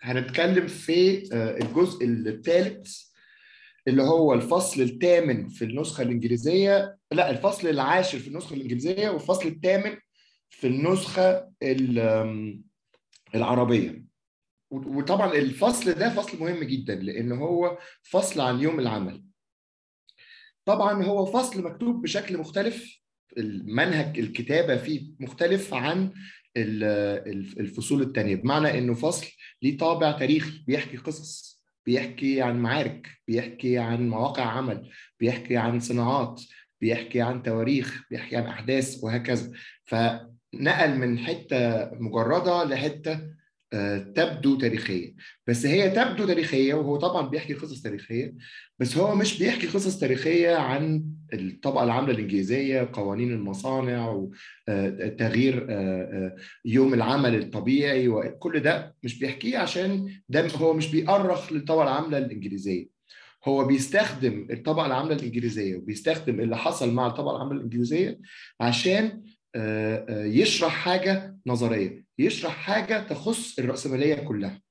هنتكلم في الجزء الثالث اللي هو الفصل الثامن في النسخة الإنجليزية. لا الفصل العاشر في النسخة الإنجليزية والفصل الثامن في النسخة العربية. وطبعا الفصل ده فصل مهم جدا لأن هو فصل عن يوم العمل. طبعا هو فصل مكتوب بشكل مختلف المنهج الكتابة فيه مختلف عن الفصول الثانية بمعنى إنه فصل ليه طابع تاريخي بيحكي قصص بيحكي عن معارك بيحكي عن مواقع عمل بيحكي عن صناعات بيحكي عن تواريخ بيحكي عن أحداث وهكذا. فنقل من حتة مجردة لحتة تبدو تاريخية. بس هي تبدو تاريخية وهو طبعا بيحكي قصص تاريخية بس هو مش بيحكي قصص تاريخية عن الطبقه العامله الإنجليزية قوانين المصانع وتغيير يوم العمل الطبيعي وكل ده مش بيحكيه عشان ده هو مش بيأرخ للطبقه العامله الإنجليزية. هو بيستخدم الطبقه العامله الإنجليزية وبيستخدم اللي حصل مع الطبقه العامله الإنجليزية عشان يشرح حاجة نظرية. يشرح حاجة تخص الرأسمالية كلها.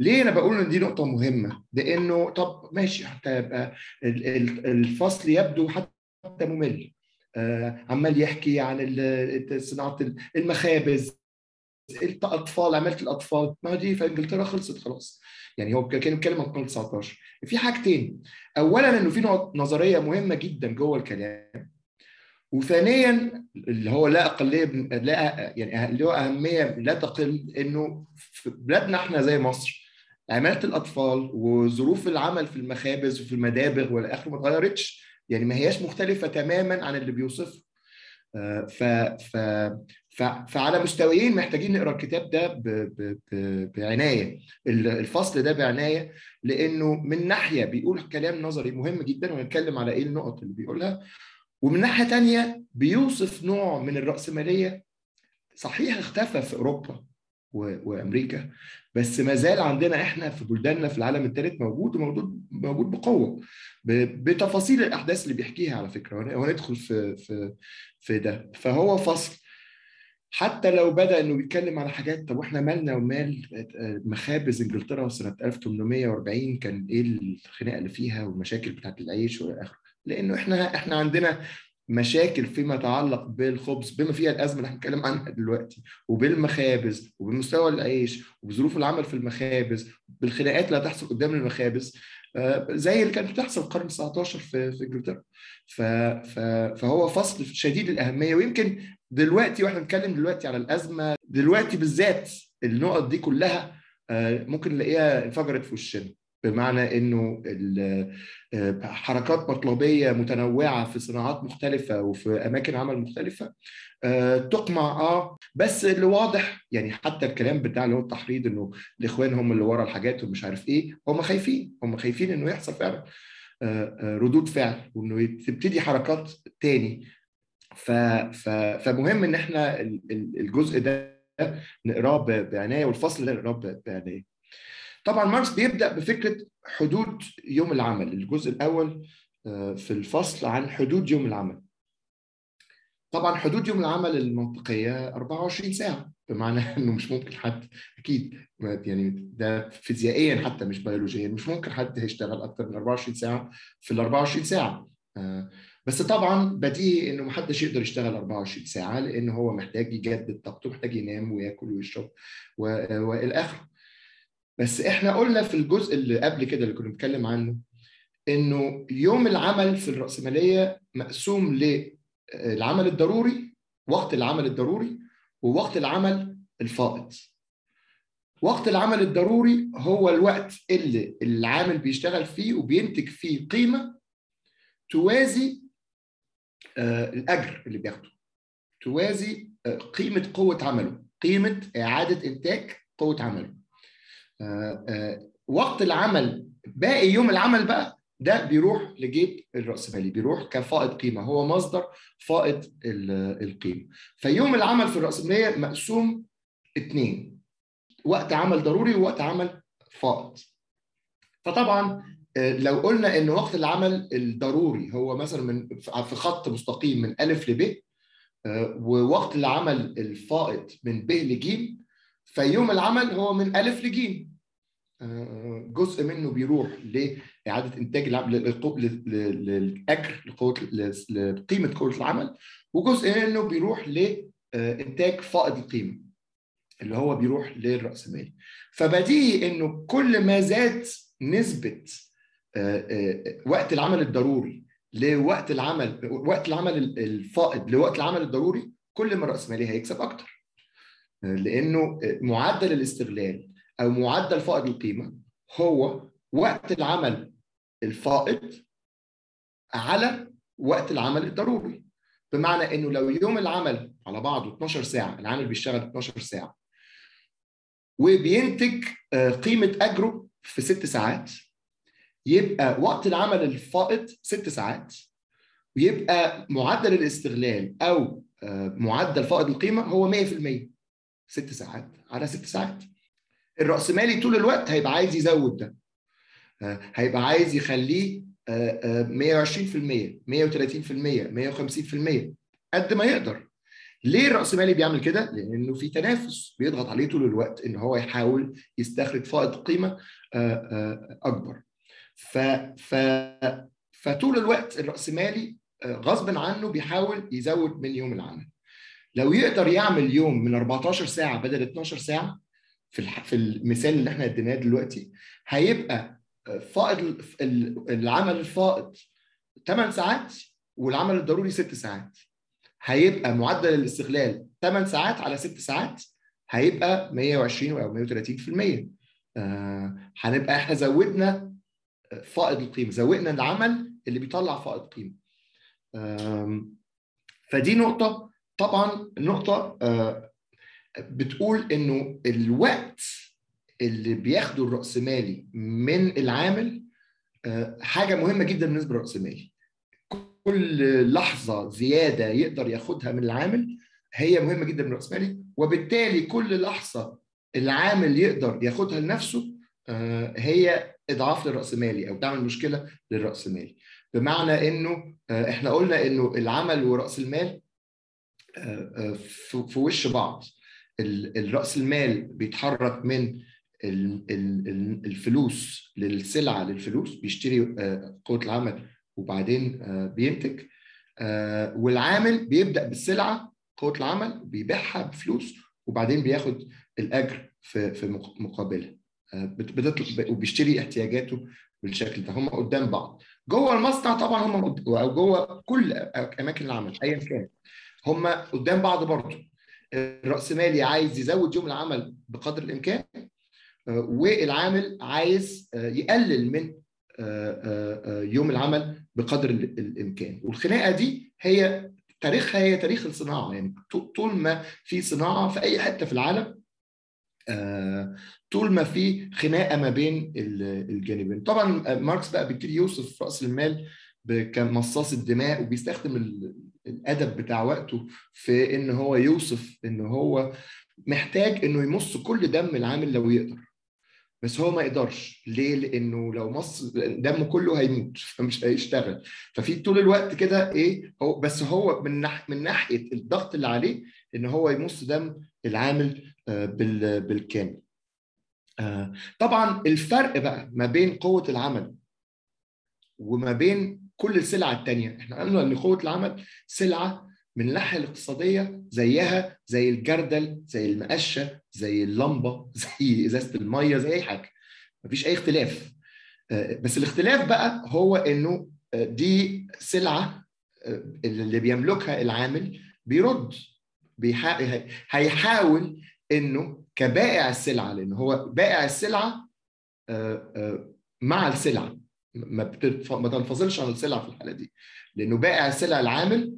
ليه أنا بقول إن دي نقطة مهمة؟ لأنه طب ماشي حتى يبقى الفصل يبدو حتى ممل. عمال يحكي عن صناعة المخابز الاطفال عماله الأطفال. ما دي في إنجلترا خلصت خلاص. يعني هو كان بيتكلم عن القرن 19 في حاجتين. اولا إنه في نظرية مهمة جدا جوه الكلام. وثانيا اللي هو لا اقليه لا يعني هو أهمية لا تقل إنه في بلادنا إحنا زي مصر عمالة الأطفال وظروف العمل في المخابز وفي المدابغ وإلى آخره ما اتغيرتش يعني ما هياش مختلفة تماما عن اللي بيوصفه. ف ف ف فعلى مستويين محتاجين نقرأ الكتاب ده ب... ب... ب... بعناية. الفصل ده بعناية لإنه من ناحية بيقول كلام نظري مهم جدا وهنتكلم على إيه النقط اللي بيقولها. ومن ناحية تانية بيوصف نوع من الرأسمالية صحيح اختفى في أوروبا. وأمريكا بس ما زال عندنا إحنا في بلداننا في العالم الثالث موجود وموجود موجود بقوة. بتفاصيل الأحداث اللي بيحكيها على فكرة وهندخل في في في ده فهو فصل حتى لو بدأ إنه بيتكلم على حاجات طب وإحنا مالنا ومال مخابز إنجلترا سنة 1840 كان إيه الخناقة اللي فيها والمشاكل بتاعت العيش وإلى آخره لأنه إحنا إحنا عندنا مشاكل فيما يتعلق بالخبز بما فيها الازمة اللي هنتكلم عنها دلوقتي وبالمخابز وبمستوى العيش وبظروف العمل في المخابز بالخناقات اللي هتحصل قدام المخابز زي اللي كانت بتحصل القرن 19 في في إنجلترا. فهو فصل شديد الاهميه ويمكن دلوقتي وإحنا بنتكلم دلوقتي على الأزمة دلوقتي بالذات النقط دي كلها ممكن نلاقيها انفجرت في وشنا. بمعنى إنه حركات مطلوبية متنوعة في صناعات مختلفة وفي أماكن عمل مختلفة تقمع آه بس اللي واضح يعني حتى الكلام بتاع اللي هو التحريض إنه الإخوان هم اللي ورا الحاجات ومش عارف إيه هم خايفين هم خايفين إنه يحصل فعلا ردود فعل وإنه تبتدي حركات تاني. فمهم إن إحنا الجزء ده نقراه بعناية والفصل ده نقراه بعناية. طبعا ماركس بيبدأ بفكرة حدود يوم العمل الجزء الأول في الفصل عن حدود يوم العمل. طبعا حدود يوم العمل المنطقية 24 ساعة بمعنى إنه مش ممكن حد أكيد يعني ده فيزيائيا حتى مش بيولوجيا مش ممكن حد هيشتغل أكتر من 24 ساعة في ال 24 ساعة. بس طبعا بديهي إنه محدش يقدر يشتغل 24 ساعة لأن هو محتاج يجدد طاقته محتاج ينام وياكل ويشرب وإلى آخره. بس إحنا قلنا في الجزء اللي قبل كده اللي كنا بنتكلم عنه إنه يوم العمل في الرأسمالية مقسوم للعمل الضروري وقت العمل الضروري ووقت العمل الفائض. وقت العمل الضروري هو الوقت اللي العامل بيشتغل فيه وبينتج فيه قيمة توازي الأجر اللي بياخده. توازي قيمة قوة عمله قيمة إعادة إنتاج قوة عمله. وقت العمل باقي يوم العمل بقى ده بيروح لجيب الرأسمالي بيروح كفائض قيمة هو مصدر فائض القيمة. فيوم العمل في الرأسمالية مقسوم اتنين وقت عمل ضروري ووقت عمل فائض. فطبعا لو قلنا إن وقت العمل الضروري هو مثلا من في خط مستقيم من ألف لب ووقت العمل الفائض من ب لج فيوم العمل هو من ألف لج جزء منه بيروح لإعادة إنتاج للأجر لقوه لقيمة قوة العمل وجزء منه بيروح لإنتاج فائض القيمة اللي هو بيروح للرأسمالي. فبديهي إنه كل ما زاد نسبة وقت العمل الضروري لوقت العمل وقت العمل الفائض لوقت العمل الضروري كل ما الرأسمالي هيكسب أكتر. لأنه معدل الاستغلال أو معدل فائض القيمة هو وقت العمل الفائض على وقت العمل الضروري. بمعنى إنه لو يوم العمل على بعضه 12 ساعة العامل بيشتغل 12 ساعة وبينتج قيمة أجره في ست ساعات يبقى وقت العمل الفائض ست ساعات ويبقى معدل الاستغلال أو معدل فائض القيمة هو 100% ست ساعات على ست ساعات. الرأسمالي طول الوقت هيبقى عايز يزود ده هيبقى عايز يخليه 120% 130% 150% قد ما يقدر ليه الرأسمالي بيعمل كده؟ لأنه في تنافس بيضغط عليه طول الوقت إن هو يحاول يستخرج فائض قيمة أكبر. ف... ف... فطول الوقت الرأسمالي غصب عنه بيحاول يزود من يوم العمل. لو يقدر يعمل يوم من 14 ساعة بدل 12 ساعة في في المثال اللي إحنا اديناه دلوقتي هيبقى فائض العمل الفائض 8 ساعات والعمل الضروري 6 ساعات. هيبقى معدل الاستغلال 8 ساعات على 6 ساعات هيبقى 120 أو 130% آه هنبقى إحنا زودنا فائض القيمة زودنا العمل اللي بيطلع فائض قيمة. آه فدي نقطة. طبعا النقطه آه بتقول إنه الوقت اللي بياخده الرأسمالي من العامل حاجة مهمة جدا بالنسبة للرأسمالي كل لحظة زيادة يقدر ياخدها من العامل هي مهمة جدا للرأسمالي وبالتالي كل لحظة العامل يقدر ياخدها لنفسه هي إضعاف للرأسمالي أو تعمل مشكلة للرأسمالي بمعنى إنه إحنا قلنا إنه العمل ورأس المال في وش بعض. الرأس المال بيتحرك من الفلوس للسلعة للفلوس بيشتري قوة العمل وبعدين بينتج والعامل بيبدأ بالسلعة قوة العمل بيبيعها بفلوس وبعدين بياخد الأجر في مقابلها. وبيشتري احتياجاته بالشكل ده. هم قدام بعض. جوه المصنع طبعا هم أو جوه كل أماكن العمل ايا كان. هم قدام بعض برضه. الرأسمالي عايز يزود يوم العمل بقدر الإمكان والعامل عايز يقلل من يوم العمل بقدر الإمكان. والخناقة دي هي تاريخها هي تاريخ الصناعة. يعني طول ما في صناعة في أي حتة في العالم طول ما في خناقة ما بين الجانبين. طبعا ماركس بقى بيبتدي يوصف رأس المال كمصاص الدماء وبيستخدم الأدب بتاع وقته في إن هو يوصف إن هو محتاج إنه يمص كل دم العامل لو يقدر. بس هو ما يقدرش. ليه؟ لأنه لو مص دمه كله هيموت فمش هيشتغل. ففي طول الوقت كده إيه هو بس هو من ناحيه من ناحية الضغط اللي عليه إن هو يمص دم العامل بالكامل. طبعا الفرق بقى ما بين قوة العمل وما بين كل السلع التانية. إحنا قلنا إن قوة العمل سلعة من الناحية الاقتصادية زيها زي الجردل زي المقشة زي اللمبة زي إزازة المية زي أي حاجة. مفيش أي اختلاف. بس الاختلاف بقى هو إنه دي سلعة اللي بيملكها العامل بيرد هيحاول إنه كبائع السلعة لأن هو بائع السلعة مع السلعة. ما, بتتف... ما تنفصلش عن السلع في الحالة دي. لأنه بائع السلع العامل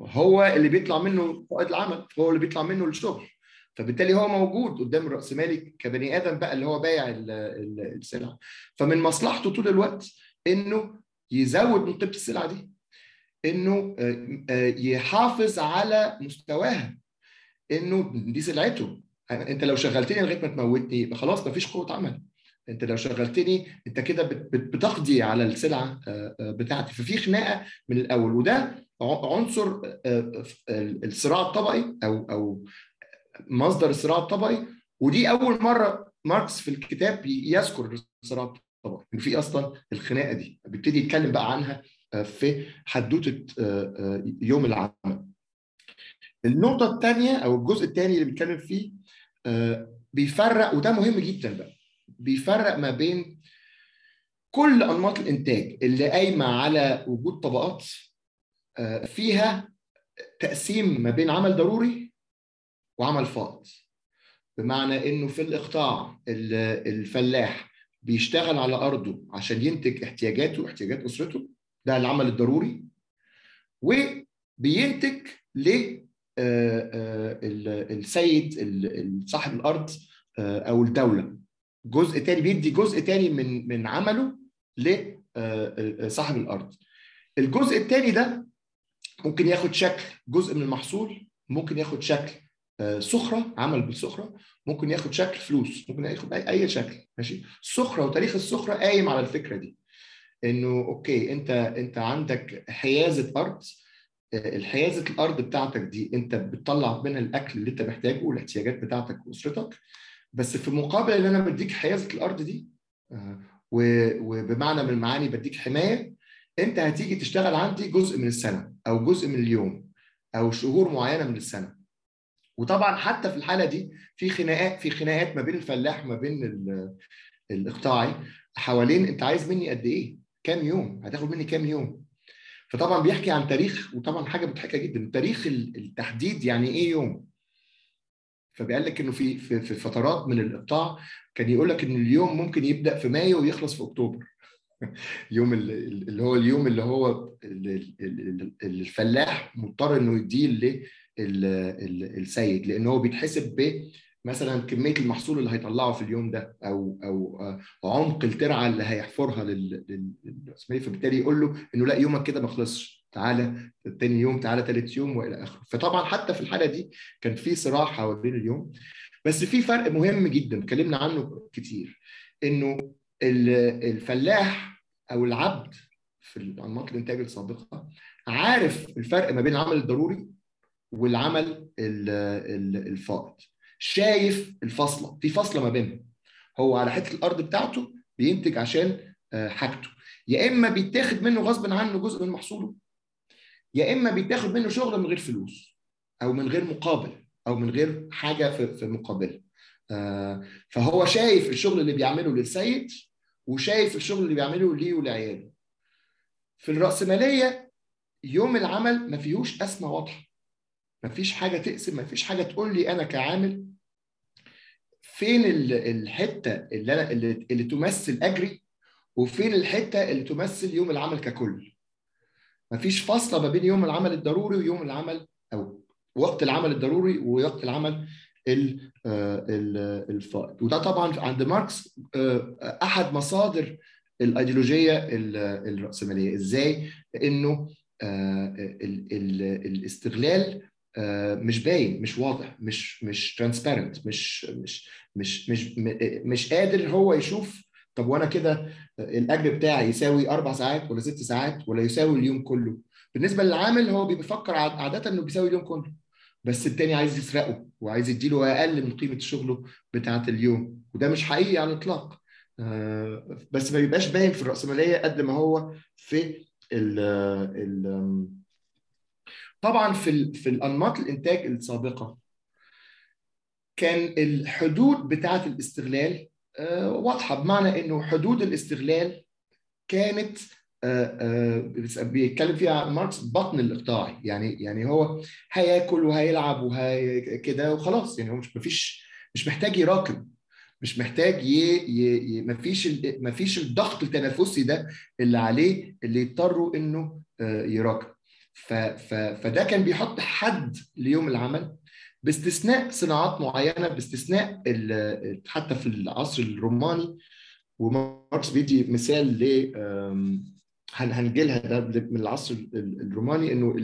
هو اللي بيطلع منه فائض العمل هو اللي بيطلع منه الشغل. فبالتالي هو موجود قدام الراسمالي كبني آدم بقى اللي هو بايع السلع. فمن مصلحته طول الوقت إنه يزود من قيمه السلعه دي. إنه يحافظ على مستواها. إنه دي سلعته. أنت لو شغلتني لغاية ما تموتني خلاص ما فيش قوة عمل. انت لو شغلتني انت كده بتقضي على السلعة بتاعتي. ففي خناقة من الأول وده عنصر الصراع الطبقي أو أو مصدر الصراع الطبقي. ودي أول مرة ماركس في الكتاب يذكر الصراع طبعا ان في أصلا الخناقة دي. بيبتدي يتكلم بقى عنها في حدوتة يوم العمل. النقطة الثانية أو الجزء الثاني اللي بيتكلم فيه بيفرق وده مهم جدا بقى. بيفرق ما بين كل أنماط الإنتاج اللي قايمة على وجود طبقات فيها تقسيم ما بين عمل ضروري وعمل فائض. بمعنى إنه في الإقطاع الفلاح بيشتغل على أرضه عشان ينتج احتياجاته واحتياجات أسرته ده العمل الضروري وبينتج ل السيد صاحب الأرض أو الدولة. جزء تاني بيدي جزء تاني من من عمله لصاحب الأرض. الجزء التاني ده ممكن ياخد شكل جزء من المحصول ممكن ياخد شكل سخرة عمل بالسخرة ممكن ياخد شكل فلوس ممكن ياخد أي أي شكل ماشي؟ السخره وتاريخ السخرة قايم على الفكرة دي إنه أوكي أنت أنت عندك حيازة أرض الحيازة الأرض بتاعتك دي أنت بتطلع منها الأكل اللي أنت محتاجه والاحتياجات بتاعتك وأسرتك بس في مقابل إن أنا بديك حيازة الأرض دي وبمعنى من المعاني بديك حماية أنت هتيجي تشتغل عندي جزء من السنة أو جزء من اليوم أو شهور معينة من السنة وطبعا حتى في الحالة دي في خناقات في خناقات ما بين الفلاح وما بين الإقطاعي حوالين أنت عايز مني قد إيه؟ كام يوم؟ هتاخد مني كام يوم؟ فطبعا بيحكي عن تاريخ وطبعا حاجة مضحكة جدا تاريخ التحديد يعني إيه يوم؟ فبيقول لك إنه في في فترات من الإقطاع كان يقول لك ان اليوم ممكن يبدأ في مايو ويخلص في أكتوبر. يوم اللي هو اليوم اللي هو الفلاح مضطر إنه يديه للسيد لأن هو بيتحسب ب مثلا كمية المحصول اللي هيطلعه في اليوم ده أو أو عمق الترعة اللي هيحفرها للراسمالي فبالتالي يقول له إنه لا يومك كده ما خلصش. تعالى تاني يوم تعالى ثالث يوم وإلى آخره. فطبعا حتى في الحالة دي كان في صراع حوالين اليوم. بس في فرق مهم جدا اتكلمنا عنه كتير إنه الفلاح أو العبد في انماط الإنتاج السابقة عارف الفرق ما بين العمل الضروري والعمل الفائض شايف الفاصله في فاصله ما بينهم. هو على حتة الأرض بتاعته بينتج عشان حاجته. يا إما بيتاخد منه غصب عنه جزء من محصوله يا إما بيتاخد منه شغل من غير فلوس أو من غير مقابل أو من غير حاجة في مقابله فهو شايف الشغل اللي بيعمله للسيد وشايف الشغل اللي بيعمله ليه ولعياله. في الرأسمالية يوم العمل ما فيهوش قسمة واضحة. ما فيش حاجة تقسم ما فيش حاجة تقول لي أنا كعامل فين الحتة اللي, أنا اللي, اللي تمثل أجري وفين الحتة اللي تمثل يوم العمل ككل. ما فيش فاصلة ما بين يوم العمل الضروري ويوم العمل أو وقت العمل الضروري ووقت العمل الفائض. وده طبعا عند ماركس أحد مصادر الأيديولوجية الرأسمالية. إزاي؟ انه الاستغلال مش باين مش واضح مش مش transparent مش مش مش مش مش قادر هو يشوف طب وأنا كده الاجر بتاعي يساوي أربع ساعات ولا ست ساعات ولا يساوي اليوم كله؟ بالنسبة للعامل هو بيفكر عادة إنه بيساوي اليوم كله بس التاني عايز يسرقه وعايز يديله أقل من قيمة شغله بتاعة اليوم وده مش حقيقي على الإطلاق. بس ما بيبقاش باين في الرأسمالية قد ما هو في ال ال طبعا في في الأنماط الإنتاج السابقة كان الحدود بتاعة الاستغلال واضحة بمعنى إنه حدود الاستغلال كانت بيتكلم فيها ماركس بطن الاقطاعي يعني يعني هو هياكل وهيلعب وهي كده وخلاص. يعني هو مش مفيش مش محتاج يراقب مش محتاج ي... ي... ي... مفيش ال... مفيش الضغط التنافسي ده اللي عليه اللي يضطروا إنه يراقب ف... ف... فده كان بيحط حد ليوم العمل باستثناء صناعات معينة باستثناء. حتى في العصر الروماني وماركس بيدي مثال ل هنجي لها ده من العصر الروماني إنه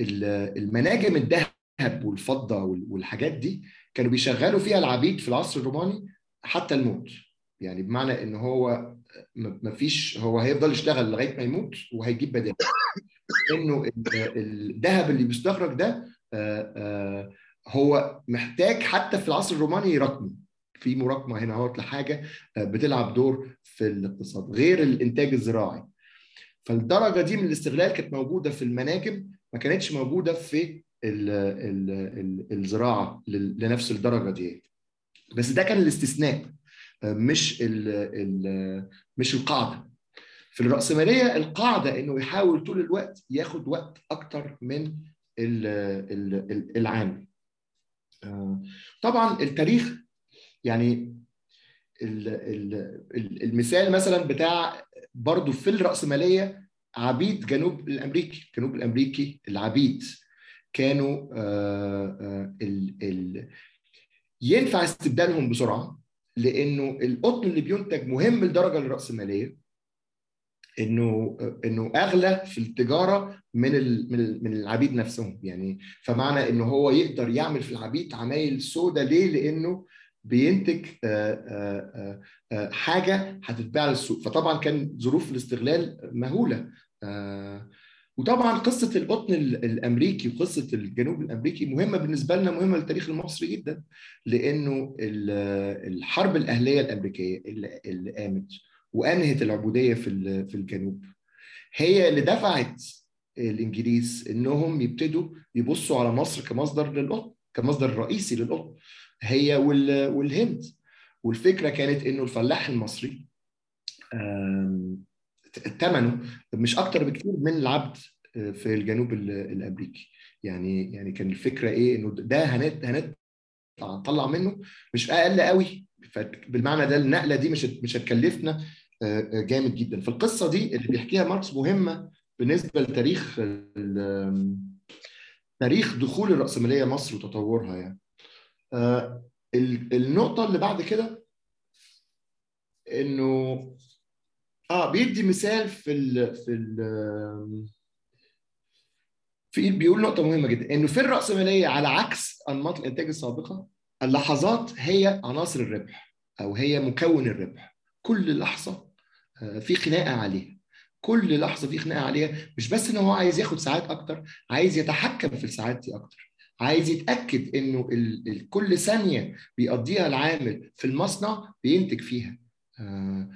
المناجم الذهب والفضة والحاجات دي كانوا بيشغلوا فيها العبيد في العصر الروماني حتى الموت يعني بمعنى إن هو ما فيش هو هيفضل يشتغل لغاية ما يموت وهيجيب بداله إنه الذهب اللي بيستخرج ده هو محتاج حتى في العصر الروماني يراكمه. في مراكمة هنا أهوت لحاجة بتلعب دور في الاقتصاد غير الإنتاج الزراعي. فالدرجة دي من الاستغلال كانت موجودة في المناجم ما كانتش موجودة في ال ال ال الزراعة لنفس الدرجة دي. بس ده كان الاستثناء مش ال ال مش القاعدة. في الرأسمالية القاعدة إنه يحاول طول الوقت ياخد وقت أكتر من العام. طبعا التاريخ يعني المثال مثلا بتاع برضه في الرأسمالية عبيد جنوب الأمريكي، الجنوب الأمريكي العبيد كانوا ال ال ينفع استبدالهم بسرعة لأنه القطن اللي بينتج مهم لدرجة للرأسمالية إنه إنه أغلى في التجارة من من العبيد نفسهم. يعني فمعنى إنه هو يقدر يعمل في العبيد عمايل سوداء ليه؟ لإنه بينتج حاجة هتتباع للسوق. فطبعا كان ظروف الاستغلال مهولة. وطبعا قصة القطن الأمريكي وقصة الجنوب الأمريكي مهمة بالنسبة لنا مهمة للتاريخ المصري جدا. لإنه الحرب الأهلية الأمريكية اللي قامت. وأنهت العبودية في في الجنوب. هي اللي دفعت الإنجليز إنهم يبتدوا يبصوا على مصر كمصدر للقطن كمصدر رئيسي للقطن هي والهند. والفكرة كانت إنه الفلاح المصري ثمنه مش أكتر بكتير من العبد في الجنوب الأمريكي. يعني يعني كان الفكرة إيه؟ إنه ده هنت هنت هنطلع منه مش أقل قوي. بالمعنى ده النقلة دي مش مش هتكلفنا جامد جدا. فالقصة دي اللي بيحكيها ماركس مهمة بالنسبة لتاريخ تاريخ دخول الرأسمالية مصر وتطورها يعني. النقطة اللي بعد كده إنه آه بيدي مثال في ال في ال في بيقول نقطة مهمة جدا. إنه في الرأسمالية على عكس أنماط الإنتاج السابقة اللحظات هي عناصر الربح أو هي مكون الربح. كل لحظة في خناقة عليها. كل لحظة في خناقة عليها مش بس إن هو عايز ياخد ساعات أكتر عايز يتحكم في الساعات دي أكتر. عايز يتأكد إنه كل ثانية بيقضيها العامل في المصنع بينتج فيها. آه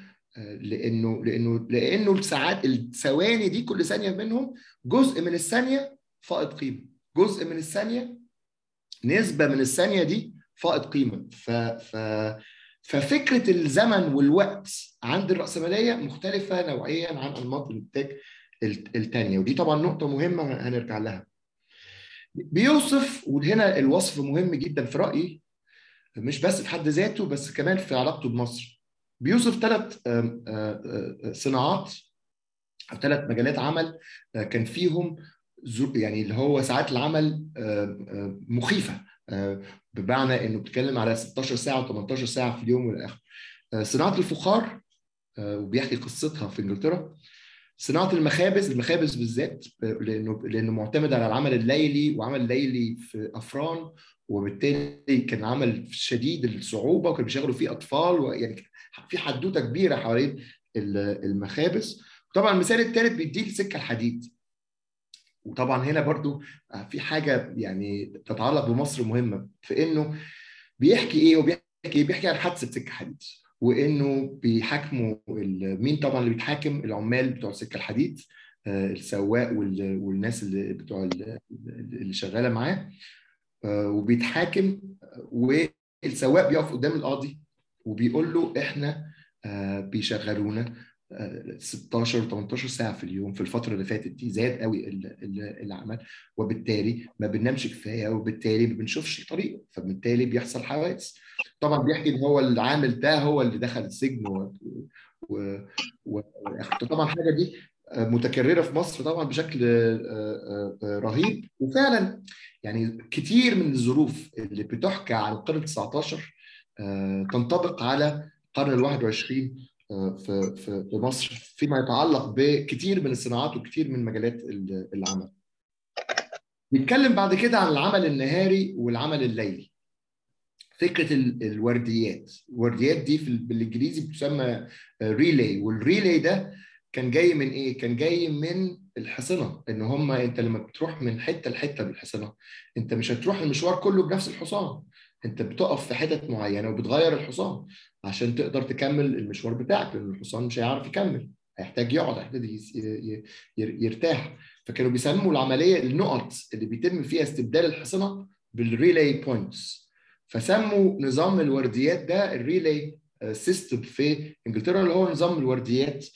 لأنه لأنه لأنه الساعات الثواني دي كل ثانية منهم جزء من الثانية فائض قيمة. جزء من الثانية نسبة من الثانية دي فائض قيمة. ف, ف ففكرة الزمن والوقت عند الرأسمالية مختلفة نوعيا عن أنماط الانتاج الثانية ودي طبعا نقطة مهمة هنرجع لها. بيوصف وهنا الوصف مهم جدا في رأيي مش بس في حد ذاته بس كمان في علاقته بمصر. بيوصف ثلاث صناعات أو ثلاث مجالات عمل كان فيهم يعني اللي هو ساعات العمل مخيفة. بمعنى إنه بتتكلم على 16 ساعة و18 ساعة في اليوم والآخر. صناعة الفخار وبيحكي قصتها في إنجلترا. صناعة المخابز المخابز بالذات لأنه لأنه معتمد على العمل الليلي وعمل ليلي في أفران وبالتالي كان عمل شديد الصعوبة وكانوا بيشغلوا فيه أطفال ويعني في حدوتة كبيرة حوالين المخابز. طبعا المثال الثالث بيديه السكه الحديد. وطبعا هنا برضو في حاجة يعني تتعلق بمصر مهمة في إنه بيحكي إيه وبيحكي إيه؟ بيحكي عن حادثة سكة حديد وإنه بيحاكموا مين طبعا اللي بيتحاكم؟ العمال بتوع سكة الحديد السواق والناس اللي بتوع اللي شغالة معاه وبيتحاكم والسواق بيقف قدام القاضي وبيقول له إحنا بيشغلونا 16 18 ساعة في اليوم في الفترة اللي فاتت دي زاد قوي العمل وبالتالي ما بننامش كفاية وبالتالي ما بنشوفش طريقه فبالتالي بيحصل حوادث. طبعا بيحكي إن هو العامل ده هو اللي دخل السجن و... و... و... طبعا الحاجة دي متكررة في مصر طبعا بشكل رهيب. وفعلا يعني كتير من الظروف اللي بتحكى عن القرن ال 19 تنطبق على القرن ال 21 في في مصر فيما يتعلق بكثير من الصناعات وكثير من مجالات العمل. نتكلم بعد كده عن العمل النهاري والعمل الليلي. فكرة الورديات، الورديات دي في بالإنجليزي بتسمى relay وال relay ده كان جاي من إيه؟ كان جاي من الأحصنة إن هم أنت لما بتروح من حتة لحتة بالأحصنة أنت مش هتروح المشوار كله بنفس الحصان انت بتقف في حتت معينة وبتغير الحصان عشان تقدر تكمل المشوار بتاعك لأن الحصان مش هيعرف يكمل هيحتاج يقعد هيحتاج يرتاح. فكانوا بيسموا العملية النقط اللي بيتم فيها استبدال الأحصنة بال relay points فسموا نظام الورديات ده ال relay سيستم في إنجلترا اللي هو نظام الورديات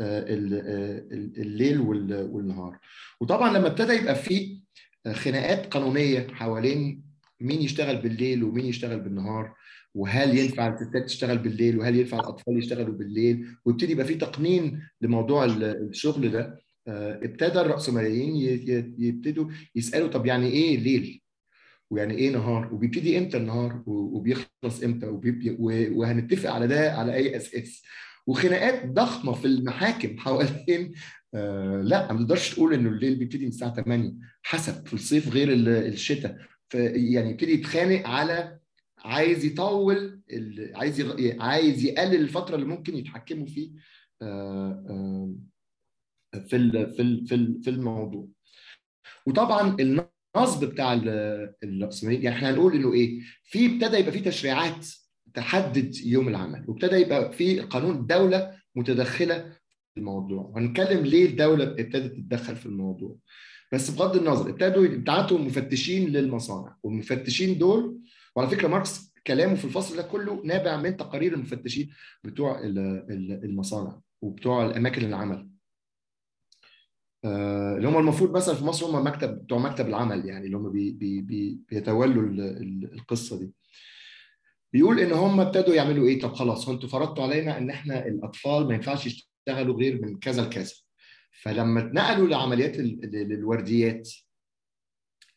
الليل والنهار. وطبعا لما ابتدى يبقى في خناقات قانونية حوالين مين يشتغل بالليل ومين يشتغل بالنهار وهل ينفع الستات تشتغل بالليل وهل ينفع الأطفال يشتغلوا بالليل ويبتدي يبقى في تقنين لموضوع الشغل ده. ابتدى الرأسماليين يبتدوا يسألوا طب يعني إيه ليل؟ ويعني إيه نهار؟ وبيبتدي إمتى النهار؟ وبيخلص إمتى؟ وهنتفق على ده على أي أساس. وخناقات ضخمة في المحاكم حوالين آه لا ما تقدرش تقول إنه الليل بيبتدي من الساعة 8 حسب في الصيف غير الشتاء. يعني يبتدي يتخانق على عايز يطول عايز عايز يقلل الفترة اللي ممكن يتحكموا فيه آه آه في في في في الموضوع. وطبعا النصب بتاع الراسماليين يعني إحنا هنقول انه إيه في ابتدى يبقى في تشريعات تحدد يوم العمل وابتدى يبقى في قانون الدولة متدخلة في الموضوع. وهنتكلم ليه الدولة ابتدت تتدخل في الموضوع. بس بغض النظر ابتدوا يبعتوا مفتشين للمصانع والمفتشين دول وعلى فكرة ماركس كلامه في الفصل ده كله نابع من تقارير المفتشين بتوع المصانع وبتوع الأماكن العمل. اللي هم المفروض مثلا في مصر هم مكتب بتوع مكتب العمل يعني اللي هم بي بي بي بيتولوا القصة دي. بيقول إن هم ابتدوا يعملوا إيه؟ طب خلاص أنتوا فرضتوا علينا إن إحنا الأطفال ما ينفعش يشتغلوا غير من كذا لكذا. فلما اتنقلوا لعمليات الورديات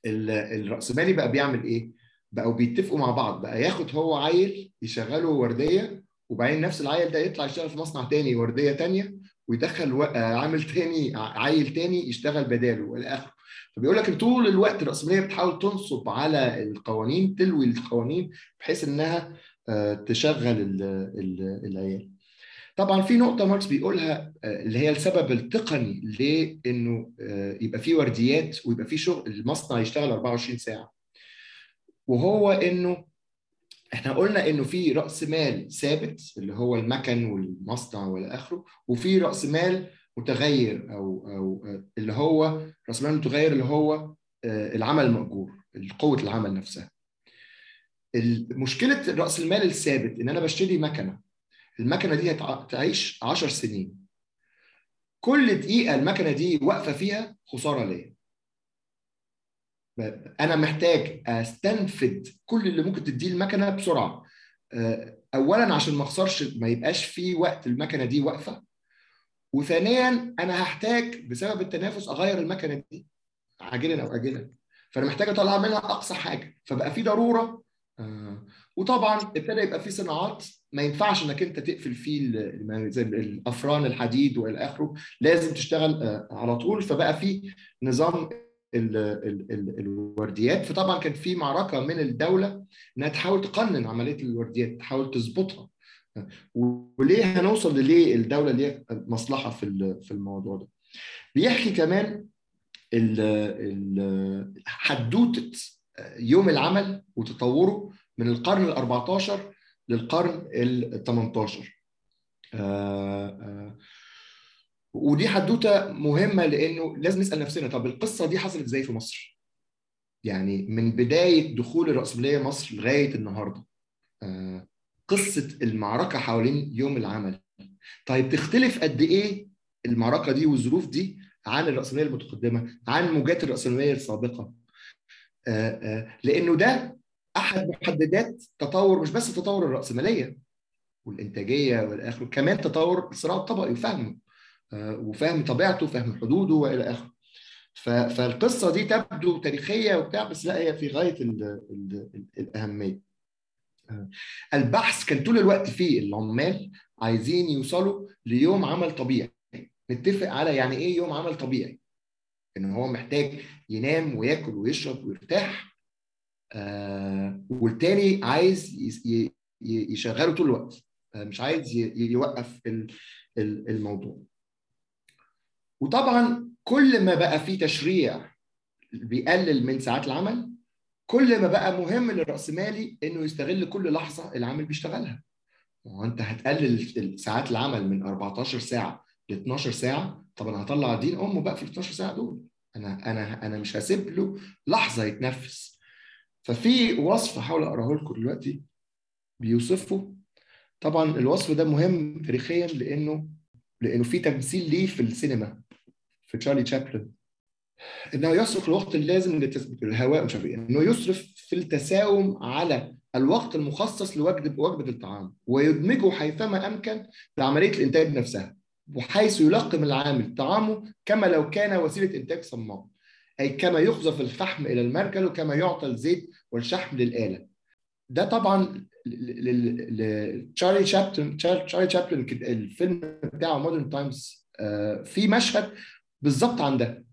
الرأسمالي بقى بيعمل إيه؟ بقوا بيتفقوا مع بعض. بقى ياخد هو عيل يشغله وردية وبعدين نفس العيل ده يطلع يشتغل في مصنع تاني وردية تانية ويدخل عامل تاني عيل تاني يشتغل بداله والى آخره. فبيقول لك طول الوقت الرأسمالية بتحاول تنصب على القوانين تلوي القوانين بحيث إنها تشغل العيال. طبعا في نقطة ماركس بيقولها اللي هي السبب التقني لإنه يبقى في ورديات ويبقى في شغل المصنع يشتغل 24 ساعة. وهو إنه إحنا قلنا إنه في رأس مال ثابت اللي هو المكن والمصنع وإلى آخره وفي رأس مال متغير أو أو اللي هو رأس مال متغير اللي هو العمل المأجور قوة العمل نفسها. مشكله رأس المال الثابت إن أنا بشتري مكنة المكنة دي هتعيش 10 سنين. كل دقيقة المكنة دي واقفة فيها خسارة ليا. أنا محتاج أستنفد كل اللي ممكن تديه المكنة بسرعة. اولا عشان ما أخسرش ما يبقاش في وقت المكنة دي واقفة. وثانيا أنا هحتاج بسبب التنافس أغير المكنة دي عاجلا أو اجلا. فأنا محتاج أطلع منها أقصى حاجة. فبقى في ضرورة وطبعا ابتدى يبقى في صناعات ما ينفعش إنك أنت تقفل فيه زي الأفران الحديد والى اخره لازم تشتغل على طول. فبقى في نظام ال ال ال الورديات. فطبعا كان في معركة من الدولة إنها تحاول تقنن عملية الورديات تحاول تظبطها. وليه هنوصل لليه الدولة ليها مصلحة في في الموضوع ده. بيحكي كمان حدوتة يوم العمل وتطوره من القرن ال 14 للقرن ال 18 آآ آآ ودي حدوتة مهمة لأنه لازم نسأل نفسنا طب القصة دي حصلت إزاي في مصر؟ يعني من بداية دخول الرأسمالية مصر لغاية النهارده. قصة المعركة حوالين يوم العمل. طيب تختلف قد إيه المعركة دي والظروف دي عن الرأسمالية المتقدمة عن موجات الرأسمالية السابقة؟ لأنه ده أحد محددات تطور مش بس تطور الرأسمالية والإنتاجية والآخر كمان تطور الصراع الطبقي وفهمه وفهم طبيعته وفهم حدوده وإلى آخره. فالقصة دي تبدو تاريخية وبتاع بس لا هي في غاية ال ال ال الأهمية. البحث كان طول الوقت فيه العمال عايزين يوصلوا ليوم عمل طبيعي. نتفق على يعني إيه يوم عمل طبيعي؟ إن هو محتاج ينام وياكل ويشرب ويرتاح آه والتاني عايز يشغله طول الوقت. آه مش عايز يوقف الموضوع. وطبعا كل ما بقى في تشريع بيقلل من ساعات العمل كل ما بقى مهم للراسمالي إنه يستغل كل لحظة العامل بيشتغلها. هو أنت هتقلل ساعات العمل من 14 ساعة ل 12 ساعة طب أنا هطلع دين أمه بقى في ال 12 ساعة دول. أنا أنا أنا مش هسيب له لحظة يتنفس. ففي وصف هحاول أقراه لكم دلوقتي بيوصفه. طبعا الوصف ده مهم تاريخيا لأنه لأنه في تمثيل ليه في السينما في تشارلي تشابلن. إنه يصرف الوقت اللازم لتثبيت الهواء مش عارف إيه إنه يصرف في التساوم على الوقت المخصص لوجبه وجبة الطعام ويدمجه حيثما أمكن بعمليه الإنتاج نفسها وحيث يلقم العامل طعامه كما لو كان وسيلة إنتاج صماء. أي كما يقذف الفحم إلى المرجل وكما يعطى الزيت والشحم للآلة. ده طبعا تشارلي شابلن تشارلي شابلن الفيلم بتاعه Modern Times في مشهد بالظبط عن ده.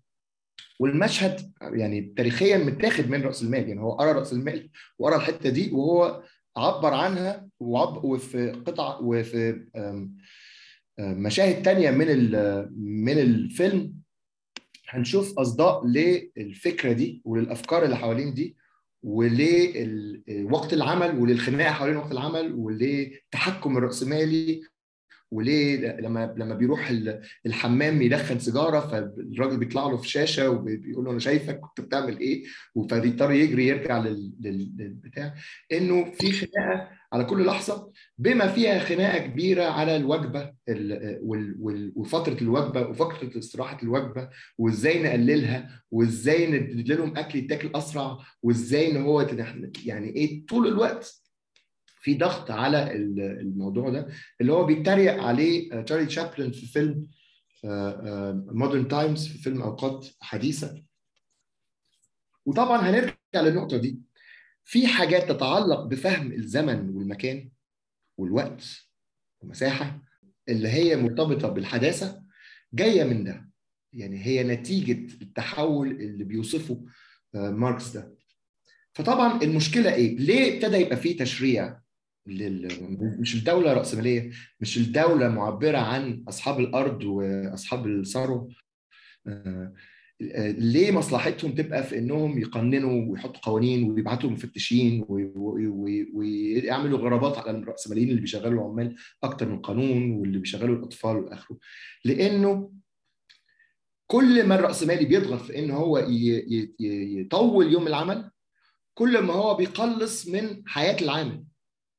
والمشهد يعني تاريخيا متاخد من رأس المال يعني هو قرأ رأس المال وقرا الحتة دي وهو عبر عنها وعب وفي قطع وفي مشاهد تانية من من الفيلم. هنشوف أصداء للفكرة دي وللأفكار اللي حوالين دي ولوقت العمل وللخناقة حوالين وقت العمل وللتحكم الرأسمالي وليه لما لما بيروح الحمام يدخن سيجارة فالراجل بيطلع له في شاشة وبيقول له أنا شايفك كنت بتعمل إيه؟ فبيضطر يجري يرجع للبتاع. إنه في خناقة على كل لحظة بما فيها خناقة كبيرة على الوجبة وفترة الوجبة وفتره استراحة الوجبة وإزاي نقللها وإزاي ندي لهم أكل يتاكل أسرع وإزاي إن هو يعني إيه؟ طول الوقت في ضغط على الموضوع ده اللي هو بيتريق عليه تشارلي تشابلن في فيلم Modern Times في فيلم أوقات حديثة. وطبعا هنرجع للنقطة دي. في حاجات تتعلق بفهم الزمن والمكان والوقت والمساحة اللي هي مرتبطة بالحداثة جاية من ده. يعني هي نتيجة التحول اللي بيوصفه ماركس ده. فطبعا المشكلة إيه؟ ليه ابتدى يبقى فيه تشريع لل... مش الدولة رأسمالية مش الدولة معبرة عن أصحاب الأرض وأصحاب الثروة. ليه مصلحتهم تبقى في إنهم يقننوا ويحطوا قوانين ويبعتوا مفتشين ويعملوا غرابات على الرأسماليين اللي بيشغلوا العمال أكتر من قانون واللي بيشغلوا الأطفال وآخره. لأنه كل ما الرأسمالي بيضغط في إن هو يطول يوم العمل كل ما هو بيقلص من حياة العامل.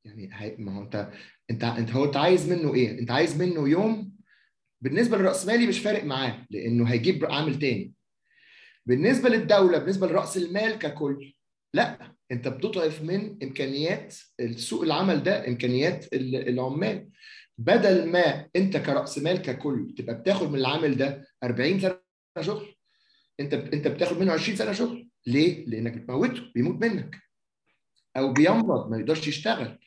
يعني ما هو انت انت انت هو انت عايز منه إيه؟ انت عايز منه يوم بالنسبة للرأسمالي مش فارق معاه لأنه هيجيب عامل تاني. بالنسبة للدولة بالنسبة لرأس المال ككل لا انت بتضعف من إمكانيات سوق العمل ده إمكانيات العمال بدل ما انت كرأس مال ككل تبقى بتاخد من العامل ده 40 سنة شغل انت انت بتاخد منه 20 سنة شغل ليه؟ لأنك بتموته بيموت منك أو بيمرض ما يقدرش يشتغل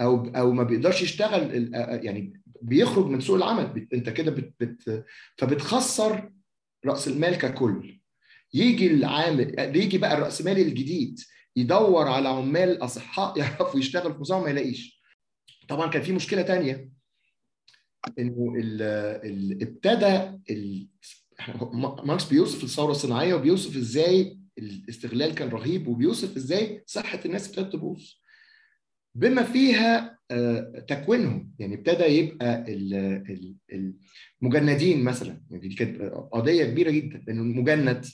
أو أو ما بيقدرش يشتغل يعني بيخرج من سوق العمل. أنت كده بت بت فبتخسر رأس المال ككل. يجي العامل يجي بقى الرأس مالي الجديد يدور على عمال أصحاء يعرفوا يشتغلوا في مصنع ما يلاقيش. طبعا كان في مشكلة تانية إنه ال ال ابتدى ال ماركس بيوصف الثورة الصناعية وبيوصف إزاي الاستغلال كان رهيب وبيوصف إزاي صحة الناس ابتدت تبوظ. بما فيها تكوينهم. يعني ابتدى يبقى المجندين مثلا. يعني دي كانت قضية كبيرة جدا لأنه المجند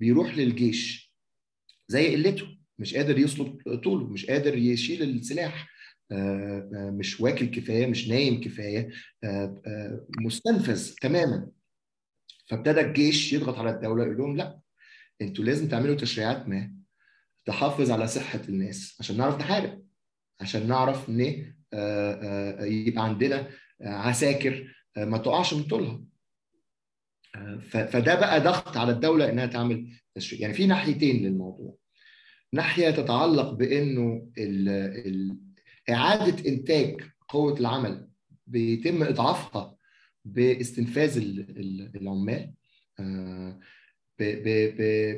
بيروح للجيش زي قلته. مش قادر يصلب طوله مش قادر يشيل السلاح. مش واكل كفاية مش نايم كفاية. مستنفذ تماما. فابتدى الجيش يضغط على الدولة يقول لهم لا أنتوا لازم تعملوا تشريعات ما تحافظ على صحة الناس عشان نعرف نحارب. عشان نعرف ان يبقى عندنا عساكر ما تقعش من طولها. فده بقى ضغط على الدولة إنها تعمل تشريع يعني في ناحيتين للموضوع. ناحية تتعلق بإنه ال إعادة إنتاج قوة العمل بيتم إضعافها باستنفاذ العمال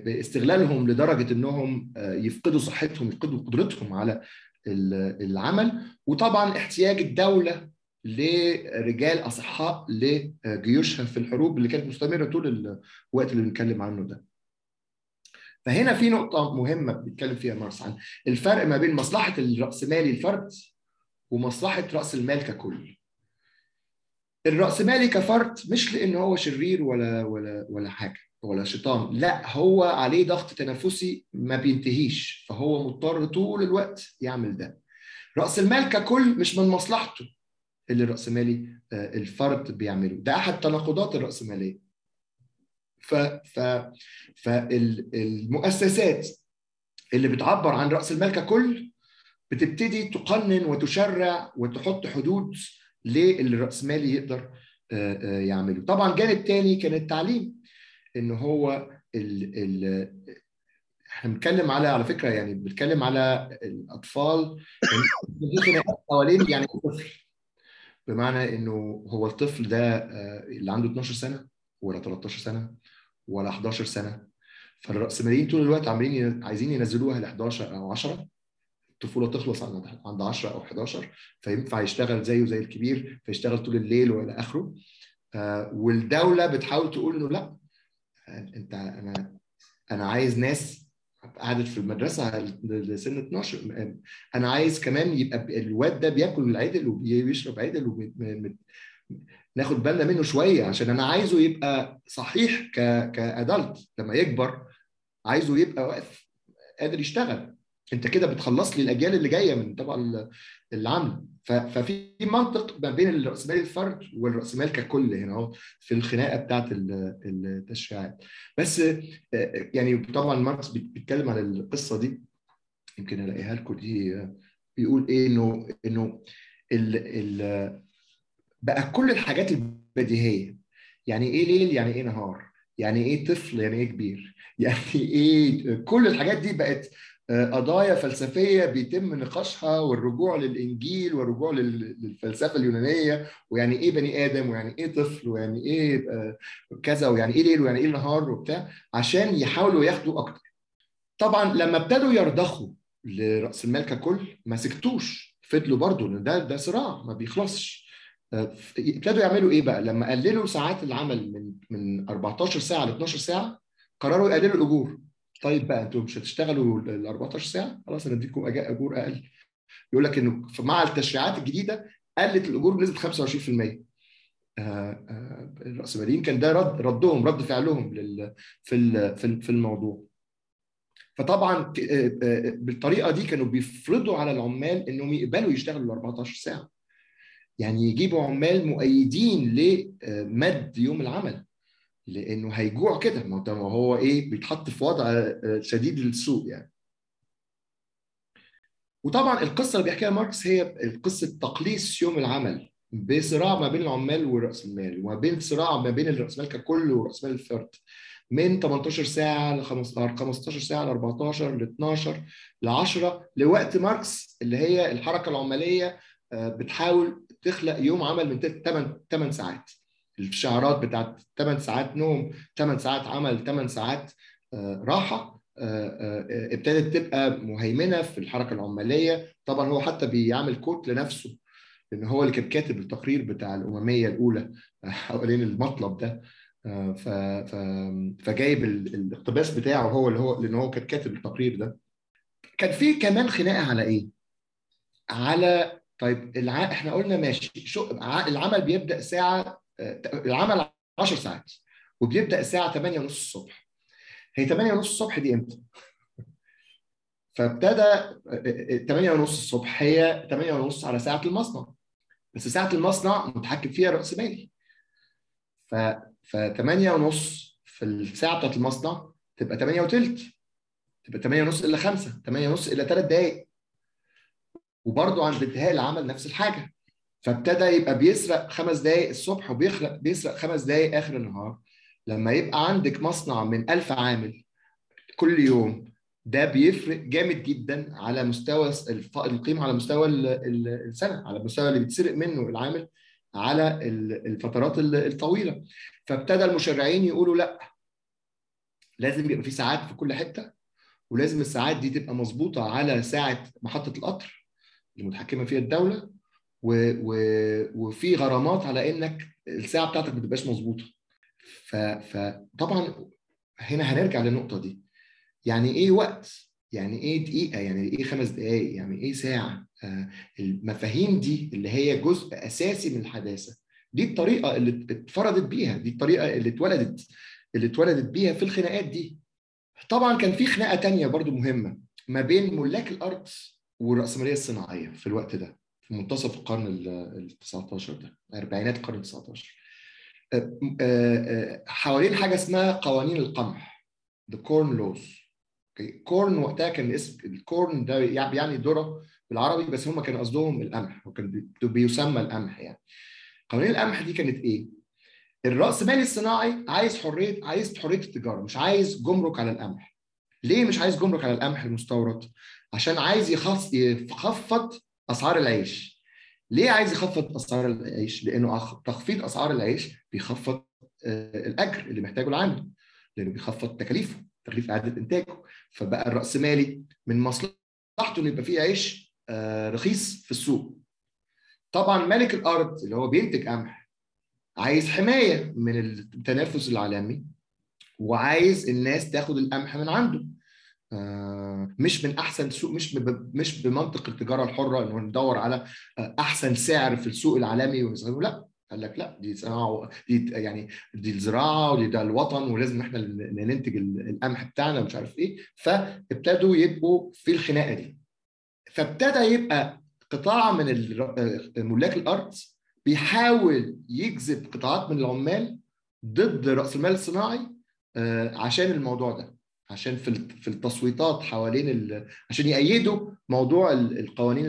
باستغلالهم لدرجة إنهم يفقدوا صحتهم يفقدوا قدرتهم على العمل وطبعا احتياج الدولة لرجال أصحاء لجيوشها في الحروب اللي كانت مستمرة طول الوقت اللي بنتكلم عنه ده. فهنا في نقطة مهمة بيتكلم فيها ماركس عن الفرق ما بين مصلحة الراسمالي الفرد ومصلحة رأس المال ككل الراسمالي كفرد مش لأن هو شرير ولا ولا ولا حاجة ولا شيطان. لا هو عليه ضغط تنافسي ما بينتهيش. فهو مضطر طول الوقت يعمل ده. رأس المال ككل مش من مصلحته اللي الراسمالي الفرد بيعمله. ده أحد تناقضات الراسماليه ف ف فالمؤسسات اللي بتعبر عن رأس المال ككل بتبتدي تقنن وتشرع وتحط حدود للي الراسمالي يقدر يعمله. طبعا جانب تاني كان التعليم. إن هو ال ال إحنا بنتكلم على على فكرة يعني بنتكلم على الأطفال حوالين يعني طفل. بمعنى إنه هو الطفل ده اللي عنده 12 سنة ولا 13 سنة ولا 11 سنة. فالرأسماليين طول الوقت عاملين عايزين ينزلوها ل 11 أو 10 الطفولة تخلص عند 10 أو 11 فينفع يشتغل زيه زي الكبير فيشتغل طول الليل وإلى آخره. والدولة بتحاول تقول إنه لأ انت أنا أنا عايز ناس قعدت في المدرسة لسن 12 أنا عايز كمان يبقى الواد ده بياكل عدل وبيشرب عدل وب... ناخد بالنا منه شوية عشان أنا عايزه يبقى صحيح كادلت لما يكبر عايزه يبقى واقف قادر يشتغل. انت كده بتخلص لي الاجيال اللي جاية من طبعا العمل. ففي منطق ما بين الرأسمال الفرد والرأسمال ككل هنا أهو في الخناقة بتاعت التشريعات. بس يعني طبعا ماركس بيتكلم عن القصة دي. يمكن ألاقيها لكم دي بيقول إيه؟ إنه إنه ال ال بقى كل الحاجات البديهية. يعني إيه ليل؟ يعني إيه نهار؟ يعني إيه طفل؟ يعني إيه كبير؟ يعني إيه؟ كل الحاجات دي بقت قضايا فلسفية بيتم نقاشها والرجوع للإنجيل والرجوع للفلسفة اليونانية ويعني إيه بني آدم ويعني إيه طفل ويعني إيه كذا ويعني إيه ليل ويعني إيه نهار وبتاع عشان يحاولوا ياخدوا أكتر. طبعا لما ابتدوا يرضخوا لرأس المال ككل ما سكتوش فضلوا برضه إن ده ده صراع ما بيخلصش. ابتدوا يعملوا إيه بقى؟ لما قللوا ساعات العمل من من 14 ساعة ل 12 ساعة قرروا يقللوا الأجور. طيب بقى أنتوا مش هتشتغلوا ال 14 ساعة؟ خلاص أنا اديكم أجور أقل. يقول لك إنه مع التشريعات الجديدة قلت الأجور بنسبة 25% الراسماليين كان ده رد ردهم رد فعلهم لل في في الموضوع. فطبعا بالطريقة دي كانوا بيفرضوا على العمال إنهم يقبلوا يشتغلوا 14 ساعة. يعني يجيبوا عمال مؤيدين لمد يوم العمل. لأنه هيجوع كده. ما هو إيه؟ بيتحط في وضع شديد السوء يعني. وطبعا القصة اللي بيحكيها ماركس هي قصة تقليص يوم العمل بصراع ما بين العمال ورأس المال وما بين صراع ما بين الرأس مال ككل ورأس مال الفرد. من 18 ساعة ل 15 ساعة ل 14 ل 12 ل 10 لوقت ماركس اللي هي الحركة العماليه بتحاول تخلق يوم عمل من 8 8 ساعات. الشعارات بتاعت 8 ساعات نوم 8 ساعات عمل 8 ساعات راحة ابتدت تبقى مهيمنة في الحركة العمالية. طبعا هو حتى بيعمل كوت لنفسه لأن هو اللي كان كاتب التقرير بتاع الأممية الأولى حوالين المطلب ده. ف... ف... فجايب الاقتباس بتاعه هو اللي هو لأن هو كان كاتب التقرير ده. كان في كمان خناقة على إيه؟ على طيب الع... إحنا قلنا ماشي شو العمل بيبدأ ساعة العمل 10 ساعات وبيبدأ الساعة 8 ونص الصبح. هي 8 ونص الصبح دي إمتى؟ فابتدى 8 ونص الصبح هي 8 ونص على ساعة المصنع. بس ساعة المصنع متحكم فيها رأس مالي. ف ف 8 ونص في الساعة بتاعت المصنع تبقى 8 وثلث تبقى 8 ونص الا 5 8 ونص الا 3 دقائق وبرضه عند انتهاء العمل نفس الحاجة. فابتدى يبقى بيسرق خمس دقائق الصبح وبيخلق بيسرق خمس دقائق آخر النهار. لما يبقى عندك مصنع من 1000 عامل كل يوم ده بيفرق جامد جدا على مستوى القيمة على مستوى السنة على المستوى اللي بيتسرق منه العامل على الفترات الطويلة. فابتدى المشرعين يقولوا لأ لازم يبقى في ساعات في كل حتة ولازم الساعات دي تبقى مظبوطة على ساعة محطة القطر اللي متحكمة فيها الدولة و... و... وفي غرامات على إنك الساعة بتاعتك ما تبقاش مظبوطة. ف... فطبعا هنا هنرجع للنقطة دي. يعني إيه وقت؟ يعني إيه دقيقة؟ يعني إيه خمس دقائق يعني إيه ساعة؟ آه المفاهيم دي اللي هي جزء أساسي من الحداثة دي الطريقة اللي اتفرضت بيها دي الطريقة اللي اتولدت اللي اتولدت بيها في الخناقات دي. طبعا كان في خناقة تانية برضو مهمة ما بين ملاك الأرض والرأسمالية الصناعية في الوقت ده. منتصف القرن ال 19 ده اربعينات القرن ال 19 حوالين حاجة اسمها قوانين القمح the corn laws corn وقتها كان اسم ال corn ده يعني ذرة بالعربي بس هم كان قصدهم القمح وكان بيسمى القمح يعني قوانين القمح دي كانت إيه؟ الرأسمالي الصناعي عايز حرية عايز حرية التجارة مش عايز جمرك على القمح ليه مش عايز جمرك على القمح المستورد؟ عشان عايز يخفض أسعار العيش. ليه عايز يخفض أسعار العيش؟ لأنه تخفيض أسعار العيش بيخفض الأجر اللي محتاجه العامل لأنه بيخفض تكاليفه تكليف إعادة إنتاجه. فبقى الراسمالي من مصلحته إنه يبقى فيه عيش رخيص في السوق. طبعا مالك الأرض اللي هو بينتج قمح عايز حماية من التنافس العالمي وعايز الناس تاخد القمح من عنده. مش من أحسن سوق مش مش بمنطق التجارة الحرة إنه ندور على أحسن سعر في السوق العالمي لا قال لك لا دي صناعة دي يعني دي الزراعة ودي ده الوطن ولازم إحنا ننتج القمح بتاعنا ومش عارف إيه. فابتدوا يبقوا في الخناقة دي. فابتدى يبقى قطاع من ملاك الأرض بيحاول يجذب قطاعات من العمال ضد رأس المال الصناعي عشان الموضوع ده. عشان في في التصويتات حوالين عشان يأيدوا موضوع القوانين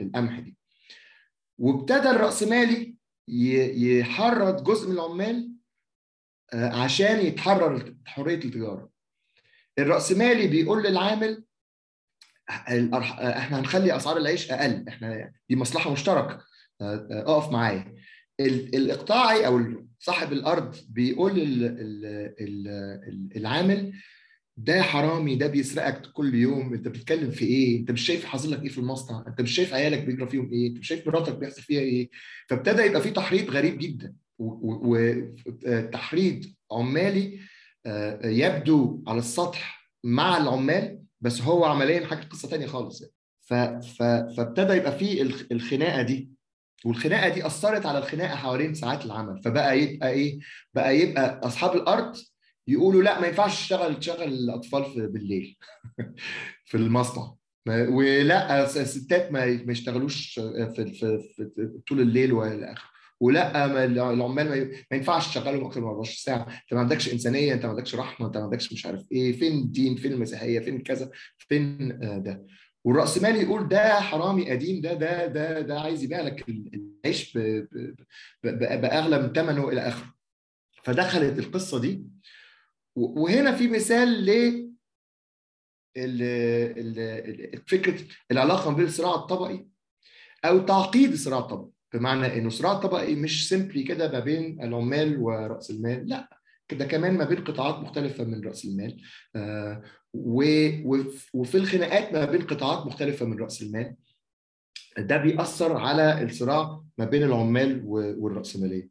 القمح دي وابتدى الرأسمالي يحرض جزء من العمال عشان يتحرر حرية التجارة. الراسمالي بيقول للعامل إحنا هنخلي أسعار العيش أقل إحنا دي مصلحة مشتركة اقف معايا. الإقطاعي أو صاحب الأرض بيقول العامل ده حرامي ده بيسرقك كل يوم. انت بتتكلم في إيه؟ انت مش شايف حاصل لك إيه في المصنع؟ انت مش شايف عيالك بيجرى فيهم إيه؟ انت مش شايف مراتك بيحصل فيها إيه؟ فابتدى يبقى في تحريض غريب جدا. وتحريض عمالي يبدو على السطح مع العمال بس هو عمليا حاجة قصة ثانية خالص. فابتدى يبقى في الخناقة دي. والخناقة دي أثرت على الخناقة حوالين ساعات العمل. فبقى يبقى إيه؟ بقى يبقى أصحاب الأرض يقولوا لا ما ينفعش تشتغل تشغل الأطفال في بالليل في المصنع ولا الستات ما يشتغلوش في, في, في طول الليل والى آخره. ولا ما العمال ما ينفعش تشغلهم أكثر من 24 ساعة. أنت ما عندكش إنسانية أنت ما عندكش رحمة أنت ما عندكش مش عارف إيه. فين الدين؟ فين المسيحية؟ فين كذا؟ فين ده. والراسمالي يقول ده حرامي قديم ده ده ده ده عايز يبيع لك العيش بأغلى من ثمنه إلى آخره. فدخلت القصة دي. وهنا في مثال ل فكرة العلاقة ما بين الصراع الطبقي أو تعقيد الصراع الطبقي. بمعنى إنه الصراع الطبقي مش سيمبلي كده ما بين العمال ورأس المال لا كده كمان ما بين قطاعات مختلفة من رأس المال آه وفي الخناقات ما بين قطاعات مختلفة من رأس المال. ده بيأثر على الصراع ما بين العمال والرأسمالية.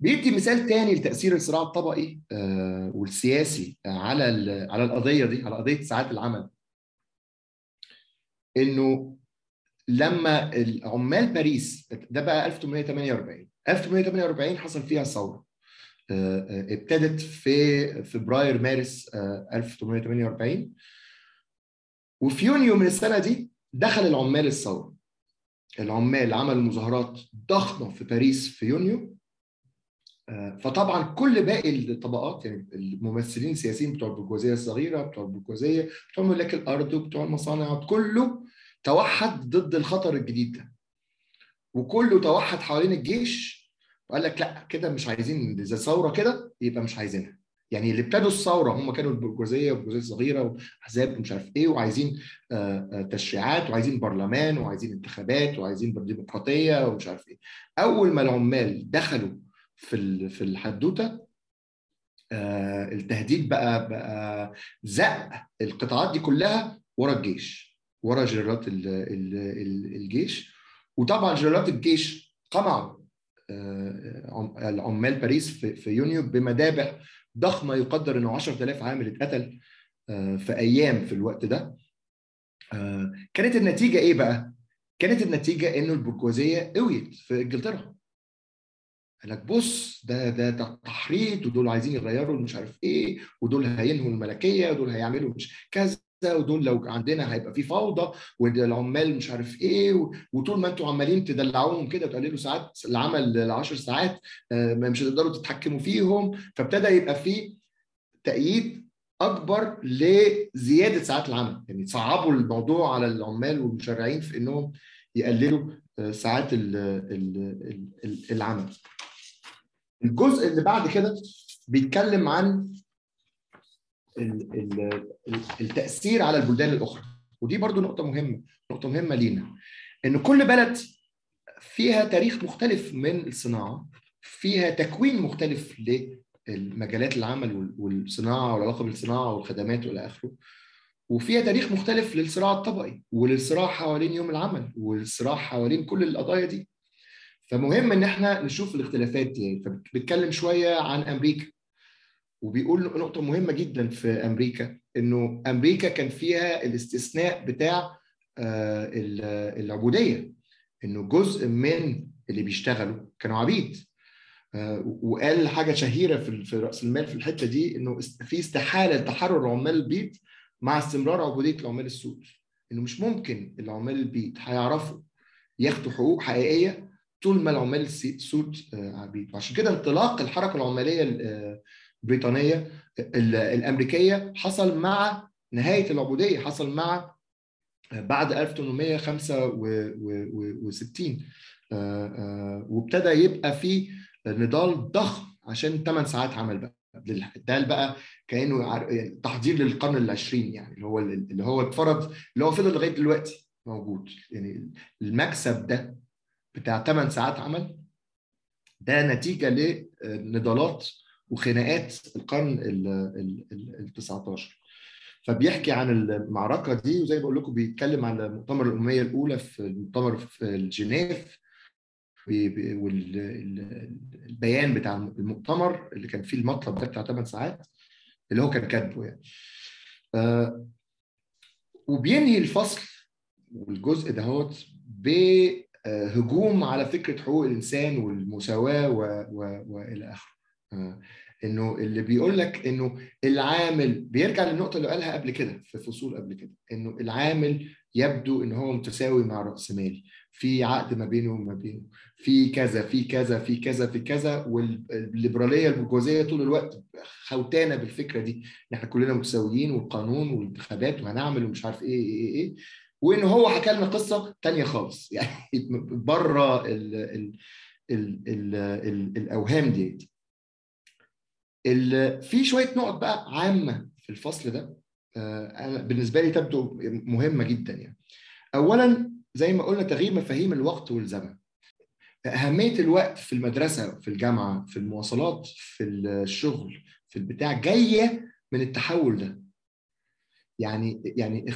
بيدي مثال تاني لتأثير الصراع الطبقي والسياسي على على القضية دي على قضية ساعات العمل. إنه لما العمال باريس ده بقى 1848 1848 حصل فيها ثورة. ابتدت في فبراير مارس 1848 وفي يونيو من السنة دي دخل العمال الثورة. العمال عملوا مظاهرات ضخمة في باريس في يونيو. فطبعا كل باقي الطبقات يعني الممثلين السياسيين بتوع البرجوازية الصغيرة بتوع البرجوازية بتوع ملاك الأرض وبتوع المصانع كله توحد ضد الخطر الجديد ده. وكله توحد حوالين الجيش وقال لك لا كده مش عايزين إذا ثورة كده يبقى مش عايزينها. يعني اللي ابتدوا الثورة هم كانوا البرجوازية والبرجوازيه الصغيره وأحزاب ومش عارف إيه وعايزين تشريعات وعايزين برلمان وعايزين انتخابات وعايزين ديمقراطية ومش عارف إيه. أول ما العمال دخلوا في في الحدوتة. آه التهديد بقى بقى زق القطاعات دي كلها ورا الجيش ورا جنرالات الجيش. وطبعا جنرالات الجيش قمعوا آه العمال باريس في, في يونيو بمذابح ضخمة يقدر إنه 10000 عامل اتقتل في أيام في الوقت ده. كانت النتيجة إيه بقى؟ كانت النتيجة إنه البرجوازية قويت في إنجلترا. قال لك بص ده ده ده تحريض ودول عايزين يغيروا مش عارف إيه ودول هينهوا الملكية ودول هيعملوا مش كذا ودول لو عندنا هيبقى في فوضى والعمال مش عارف إيه وطول ما أنتم عمالين تدلعوهم كده وتقللوا ساعات العمل ل 10 ساعات مش هتقدروا تتحكموا فيهم. فابتدى يبقى في تأييد أكبر لزيادة ساعات العمل. يعني صعبوا الموضوع على العمال والمشرعين في إنهم يقللوا ساعات العمل. الجزء اللي بعد كده بيتكلم عن التأثير على البلدان الأخرى. ودي برضو نقطة مهمة نقطة مهمة لينا. إن كل بلد فيها تاريخ مختلف من الصناعة فيها تكوين مختلف لمجالات العمل والصناعة والعلاقه بالصناعة والخدمات وإلى آخره. وفيها تاريخ مختلف للصراع الطبقي وللصراع حوالين يوم العمل والصراع حوالين كل القضايا دي. فمهم إن إحنا نشوف الاختلافات دي. فبيتكلم شوية عن أمريكا وبيقول نقطة مهمة جدا في أمريكا إنه أمريكا كان فيها الاستثناء بتاع العبودية إنه جزء من اللي بيشتغلوا كانوا عبيد. وقال حاجة شهيرة في رأس المال في الحتة دي إنه في استحالة لتحرر عمال البيض مع استمرار عبودية العمال السود. إنه مش ممكن العمال البيض هيعرفوا ياخدوا حقوق حقيقية طول ما العمال السود عبيد. وعشان كده انطلاق الحركة العمالية البريطانيه الأمريكية حصل مع نهاية العبودية حصل مع بعد 1865 وابتدى يبقى في نضال ضخم عشان 8 ساعات عمل بقى. ده بقى كأنه تحضير للقرن العشرين يعني اللي هو اللي هو اتفرض اللي هو فضل لغاية دلوقتي موجود. يعني المكسب ده بتاع 8 ساعات عمل ده نتيجة لنضالات وخناقات القرن ال 19 فبيحكي عن المعركة دي وزي ما بقول لكم بيتكلم عن المؤتمر الأممية الأولى في المؤتمر في جنيف والبيان بتاع المؤتمر اللي كان فيه المطلب ده بتاع 8 ساعات اللي هو كان كاتبه يعني. آه وبينهي الفصل والجزء دهوت بهجوم على فكرة حقوق الإنسان والمساواة وإلى آخره. آه إنه اللي بيقول لك إنه العامل بيرجع للنقطة اللي قالها قبل كده في فصول قبل كده إنه العامل يبدو إن هو متساوي مع الراسمالي في عقد ما بينه وما بينه. في كذا في كذا في كذا في كذا والليبرالية البرجوازية طول الوقت خوتانة بالفكرة دي. إن إحنا كلنا متساويين والقانون والانتخابات وهنعمل ومش عارف إيه إيه إيه. وإن هو حكى لنا قصة ثانية خالص. يعني بره ال ال ال ال ال الأوهام دي. في شوية نقط بقى عامة في الفصل ده أنا بالنسبة لي تبدو مهمة جدا يعني. اولا زي ما قلنا تغيير مفاهيم الوقت والزمن. أهمية الوقت في المدرسة في الجامعة في المواصلات في الشغل في البتاع جاية من التحول ده. يعني يعني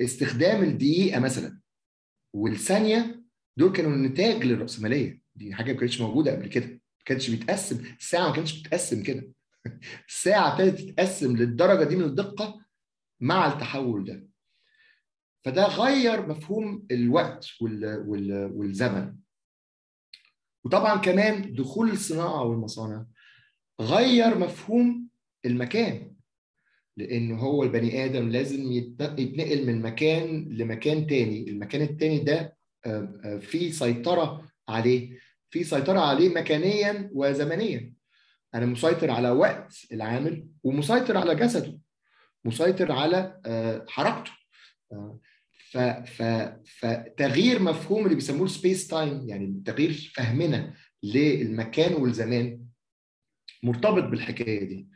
استخدام الدقيقة مثلا والثانية دول كانوا نتاج للرأسمالية. دي حاجة ما كانتش موجودة قبل كده ما كانش بيتقسم الساعة ما كانتش بتتقسم كده. الساعة ابتدت تتقسم للدرجة دي من الدقة مع التحول ده. فده غير مفهوم الوقت وال وال والزمن. وطبعا كمان دخول الصناعة والمصانع غير مفهوم المكان. لأن هو البني آدم لازم يتنقل من مكان لمكان تاني. المكان التاني ده في سيطرة عليه. في سيطرة عليه مكانيا وزمنيا. أنا مسيطر على وقت العامل ومسيطر على جسده. مسيطر على حركته. ف ف فتغيير مفهوم اللي بيسموه ال space time يعني تغيير فهمنا للمكان والزمان مرتبط بالحكاية دي.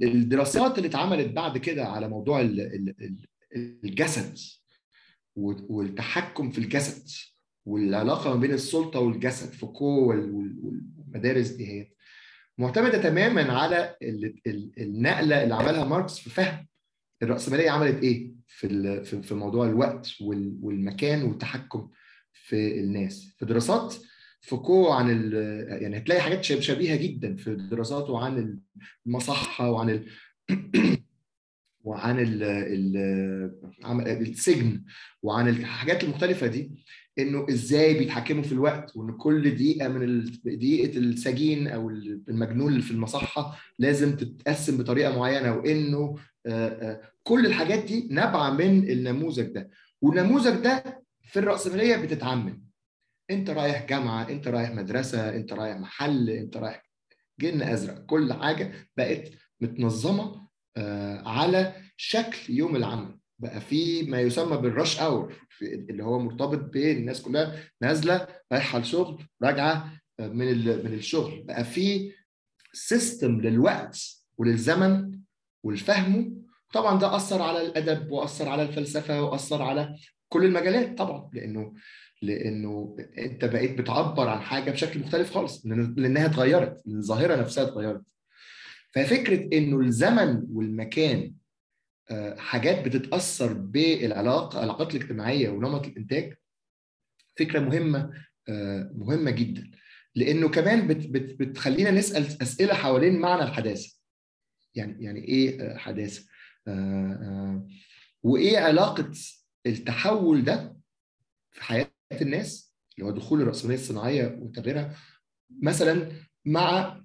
والدراسات اللي اتعملت بعد كده على موضوع الجسد والتحكم في الجسد والعلاقة ما بين السلطة والجسد فوكو والمدارس دي هي معتمدة تماما على النقلة اللي عملها ماركس في فهم الرأسمالية عملت إيه في في موضوع الوقت والمكان والتحكم في الناس. في دراسات فوكو عن ال يعني هتلاقي حاجات شبيهة جدا في دراساته عن المصحة وعن ال وعن ال ال السجن وعن الحاجات المختلفة دي إنه إزاي بيتحكموا في الوقت وإن كل دقيقة من دقيقة السجين أو المجنون اللي في المصحة لازم تتقسم بطريقة معينة وإنه كل الحاجات دي نابعة من النموذج ده. والنموذج ده في الرأسمالية بتتعمم. انت رايح جامعة انت رايح مدرسة انت رايح محل انت رايح جن أزرق. كل حاجة بقت متنظمة على شكل يوم العمل. بقى في ما يسمى بال rush hour اللي هو مرتبط بالناس كلها نازلة رايحة الشغل راجعة من من الشغل. بقى في system للوقت وللزمن والفهم. طبعا ده أثر على الأدب وأثر على الفلسفة وأثر على كل المجالات طبعا لأنه لأنه انت بقيت بتعبر عن حاجة بشكل مختلف خالص لأنها اتغيرت الظاهرة نفسها اتغيرت. ففكرة إنه الزمن والمكان حاجات بتتأثر بالعلاقة العلاقات الاجتماعية ونمط الإنتاج فكرة مهمة مهمة جدا. لأنه كمان بت بت بتخلينا نسأل أسئلة حوالين معنى الحداثة. يعني يعني إيه حداثة؟ وإيه علاقة التحول ده في حياه الناس اللي هو دخول الرأسمالية الصناعية وتغييرها مثلا مع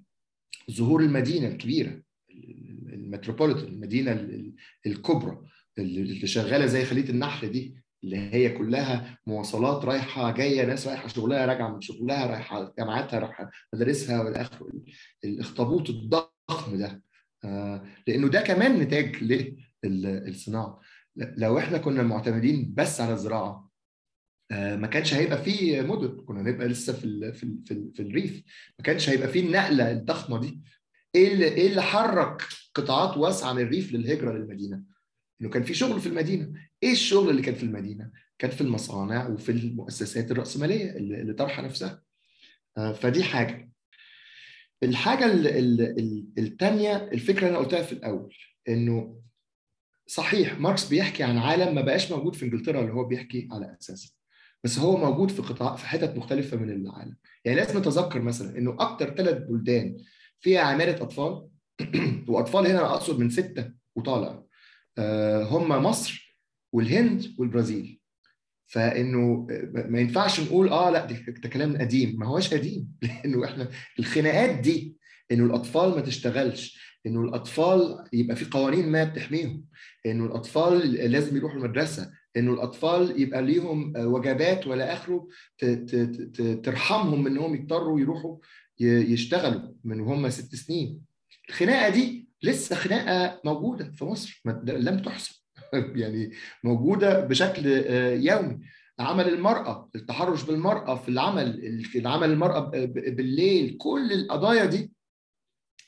ظهور المدينة الكبيرة المتروبوليتان المدينة الكبرى اللي شغالة زي خليه النحل دي اللي هي كلها مواصلات رايحة جاية ناس رايحة شغلها راجعة من شغلها رايحة جامعاتها رايحة مدارسها والى آخره. الاخطبوط الضخم ده لأنه ده كمان نتاج للصناعه لو إحنا كنا معتمدين بس على الزراعة ما كانش هيبقى فيه مدن. كنا هنبقى لسه في ال في ال في, ال في الريف. ما كانش هيبقى فيه النقلة الضخمة دي. إيه اللي إيه اللي حرك قطاعات واسعة من الريف للهجرة للمدينة؟ إنه كان في شغل في المدينة. إيه الشغل اللي كان في المدينة؟ كان في المصانع وفي المؤسسات الرأسمالية اللي, طرحه نفسها. فدي حاجة. الحاجة الثانية الفكرة اللي أنا قلتها في الأول إنه صحيح ماركس بيحكي عن عالم ما بقاش موجود في إنجلترا اللي هو بيحكي على أساسه. بس هو موجود في قطاع في حتت مختلفة من العالم. يعني لازم نتذكر مثلا إنه أكتر ثلاث بلدان فيها عمالة أطفال. وأطفال هنا أقصد من ستة وطالع. هم مصر والهند والبرازيل. فإنه ما ينفعش نقول آه لا ده كلام قديم. ما هوش قديم. لأنه إحنا الخناقات دي إنه الأطفال ما تشتغلش إنه الأطفال يبقى في قوانين ما بتحميهم إنه الأطفال لازم يروحوا المدرسة إنه الأطفال يبقى ليهم وجبات ولا آخره ترحمهم إنهم يضطروا يروحوا يشتغلوا من وهم ست سنين. الخناقة دي لسه خناقة موجودة في مصر لم تحسن يعني موجودة بشكل يومي. عمل المرأة التحرش بالمرأة في العمل العمل المرأة بالليل كل القضايا دي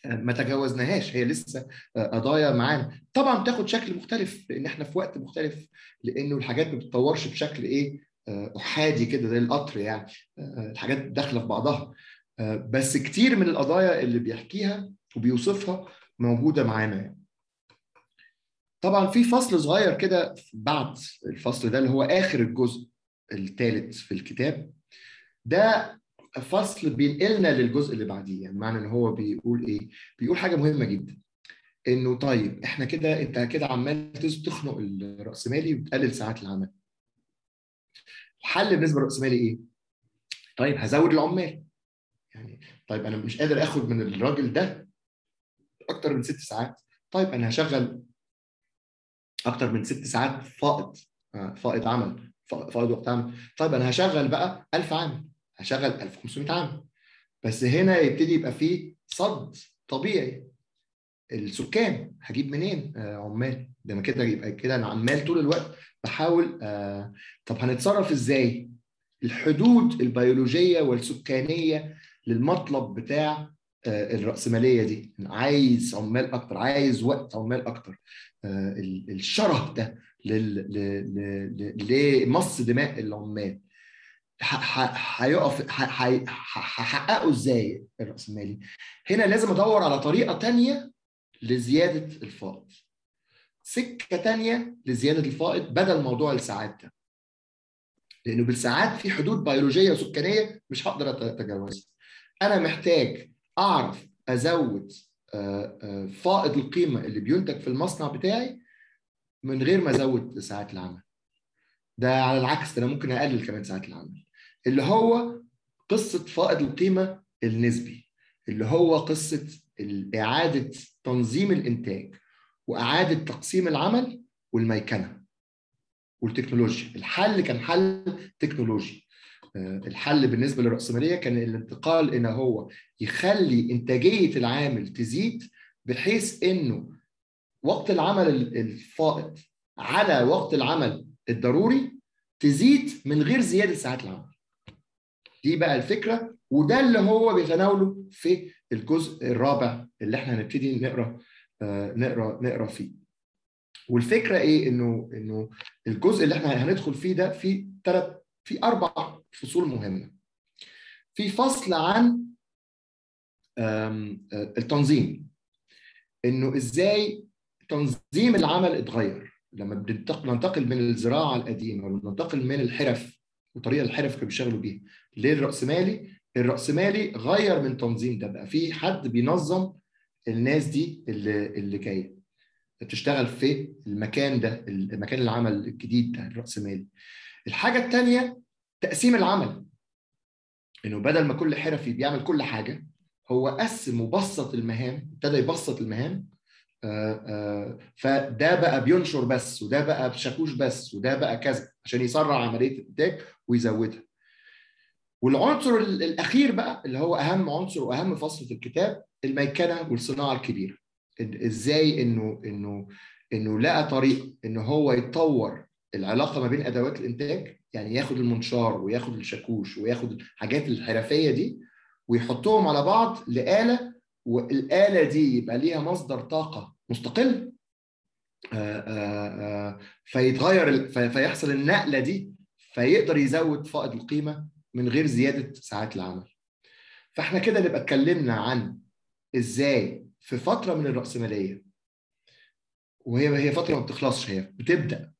ما تجاوزناهاش هي لسه قضايا معانا. طبعا بتاخد شكل مختلف لأن إحنا في وقت مختلف لأنه الحاجات ما بتتطورش بشكل إيه أحادي كده زي القطر يعني الحاجات داخلة في بعضها. بس كتير من القضايا اللي بيحكيها وبيوصفها موجودة معانا يعني. طبعا في فصل صغير كده بعد الفصل ده اللي هو آخر الجزء الثالث في الكتاب. ده فصل بينقلنا للجزء اللي بعديه. يعني معنى إن هو بيقول إيه؟ بيقول حاجة مهمة جدا. إنه طيب إحنا كده أنت كده عمال تخنق الرأسمالي وتقلل ساعات العمل. الحل بالنسبة للرأسمالي إيه؟ طيب هزود العمال. يعني طيب أنا مش قادر آخد من الراجل ده أكتر من ست ساعات. طيب أنا هشغل أكتر من ست ساعات فائض فائض عمل فائض وقت عمل. طيب أنا هشغل بقى 1000 عامل. هشغل 1500 عامل بس هنا يبتدي يبقى فيه صد طبيعي. السكان هجيب منين؟ آه عمال. ده أنا كده يبقى كده أنا عمال طول الوقت بحاول آه طب هنتصرف إزاي؟ الحدود البيولوجية والسكانية للمطلب بتاع آه الرأسمالية دي. عايز عمال أكتر عايز وقت عمال أكتر. آه الشره ده لمص دماء العمال. هيقف هحققه إزاي الراسمالي هنا لازم أدور على طريقة تانية لزيادة الفائض. سكة تانية لزيادة الفائض بدل موضوع الساعات ده. لأنه بالساعات في حدود بيولوجية وسكانية مش هقدر أتجاوزها. أنا محتاج أعرف أزود فائض القيمة اللي بينتج في المصنع بتاعي من غير ما أزود ساعات العمل. ده على العكس ده أنا ممكن أقلل كمان ساعات العمل. اللي هو قصة فائض القيمة النسبي اللي هو قصة إعادة تنظيم الإنتاج وإعادة تقسيم العمل والميكنة والتكنولوجيا الحل كان حل تكنولوجي الحل بالنسبة للرأسمالية كان الانتقال إن هو يخلي إنتاجية العامل تزيد بحيث إنه وقت العمل الفائض على وقت العمل الضروري تزيد من غير زيادة ساعات العمل. دي بقى الفكرة وده اللي هو بيتناوله في الجزء الرابع اللي إحنا هنبتدي نقرأ نقرأ نقرأ فيه. والفكرة إيه إنه إنه الجزء اللي إحنا هندخل فيه ده في ثلاث في أربع فصول مهمة. في فصل عن التنظيم إنه إزاي تنظيم العمل اتغير لما بننتقل من الزراعة القديمة وننتقل من الحرف وطريقة الحرف كانوا بيشتغلوا بيها للرأسمالي الرأسمالي غير من تنظيم ده بقى. في حد بينظم الناس دي اللي اللي جاية؟ تشتغل في المكان ده المكان العمل الجديد ده الرأسمالي. الحاجة الثانية تقسيم العمل. إنه بدل ما كل حرفي بيعمل كل حاجة هو قسم وبسط المهام ابتدى يبسط المهام. آآ آآ فده بقى بينشر بس وده بقى بشاكوش بس وده بقى كذا عشان يسرع عملية الإنتاج ويزودها. والعنصر الأخير بقى اللي هو أهم عنصر وأهم فصل في الكتاب الميكنة والصناعة الكبيرة. إزاي إنه إنه إنه لقى طريقه إن هو يطور العلاقة ما بين أدوات الإنتاج يعني ياخد المنشار وياخد الشاكوش وياخد الحاجات الحرفية دي ويحطهم على بعض لآلة والآلة دي يبقى ليها مصدر طاقة مستقل فيتغير فيحصل النقلة دي فيقدر يزود فائض القيمة من غير زيادة ساعات العمل. فاحنا كده نبقى اتكلمنا عن إزاي في فترة من الرأسمالية وهي هي فترة ما بتخلصش هي بتبدأ.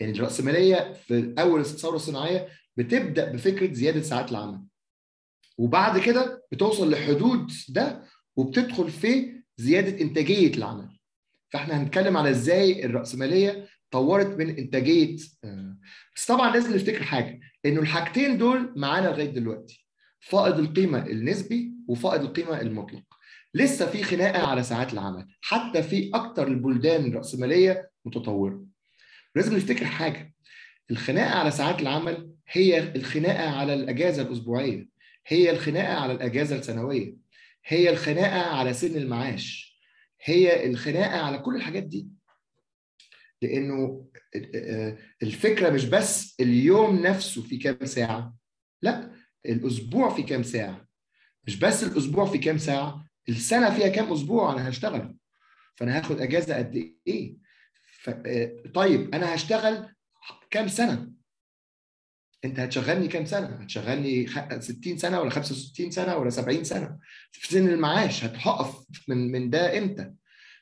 يعني الرأسمالية في أول الثورة الصناعية بتبدأ بفكرة زيادة ساعات العمل. وبعد كده بتوصل لحدود ده وبتدخل في زيادة إنتاجية العمل. فاحنا هنتكلم على إزاي الرأسمالية طورت من إنتاجية بس طبعا لازم نفتكر حاجة. إنه الحاجتين دول معانا لغاية دلوقتي. فائض القيمة النسبي وفائض القيمة المطلق. لسه في خناقة على ساعات العمل. حتى في أكتر البلدان الرأسمالية متطورة. لازم نفتكر حاجة. الخناقة على ساعات العمل هي الخناقة على الأجازة الأسبوعية. هي الخناقة على الأجازة السنوية. هي الخناقة على سن المعاش. هي الخناقة على كل الحاجات دي. لأنه الفكرة مش بس اليوم نفسه في كام ساعة. لا الأسبوع في كام ساعة. مش بس الأسبوع في كام ساعة السنة فيها كام أسبوع أنا هشتغل. فأنا هاخد أجازة قد إيه؟ ف... طيب أنا هشتغل كام سنة؟ أنت هتشغلني كام سنة؟ هتشغلني 60 سنة ولا 65 سنة ولا 70 سنة؟ في سن المعاش هتقف من من ده إمتى؟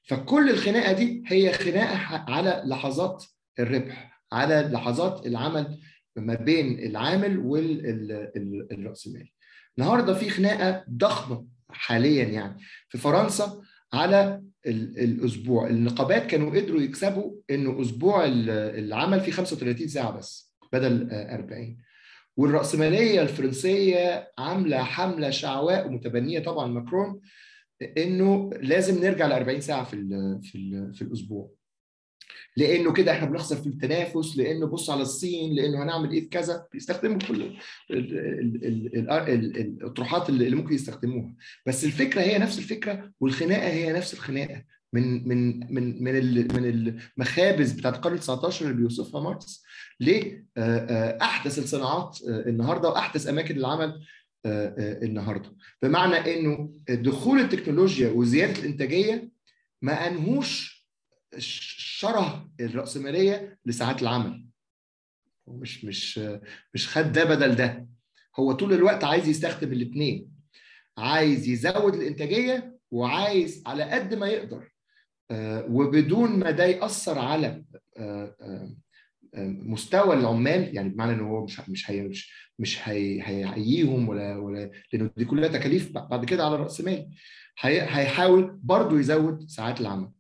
فكل الخناقة دي هي خناقة على لحظات الربح على لحظات العمل ما بين العامل والراسمالي النهارده في خناقة ضخمة حاليا يعني. في فرنسا على الأسبوع النقابات كانوا قدروا يكسبوا إنه أسبوع العمل فيه 35 ساعة بس بدل 40 والرأسمالية الفرنسية عاملة حملة شعواء ومتبنيه طبعا ماكرون إنه لازم نرجع ل 40 ساعة في ال في ال في الأسبوع. لأنه كده إحنا بنخسر في التنافس لأنه بص على الصين لأنه هنعمل إيه في كذا. بيستخدموا كل الاطروحات اللي ممكن يستخدموها. بس الفكرة هي نفس الفكرة والخناقة هي نفس الخناقة. من من من من من المخابز بتاعت القرن 19 اللي بيوصفها ماركس. لاحدث الصناعات النهارده وأحدث أماكن العمل النهارده. بمعنى إنه دخول التكنولوجيا وزيادة الإنتاجية ما أنهوش شره الرأسمالية لساعات العمل. مش مش مش خد ده بدل ده. هو طول الوقت عايز يستخدم الاثنين عايز يزود الإنتاجية وعايز على قد ما يقدر وبدون ما ده يأثر على مستوى العمال يعني بمعنى ان هو مش مش مش هيعييهم ولا ولا لأنه دي كلها تكاليف بعد كده على رأس مال. هيحاول برضه يزود ساعات العمل.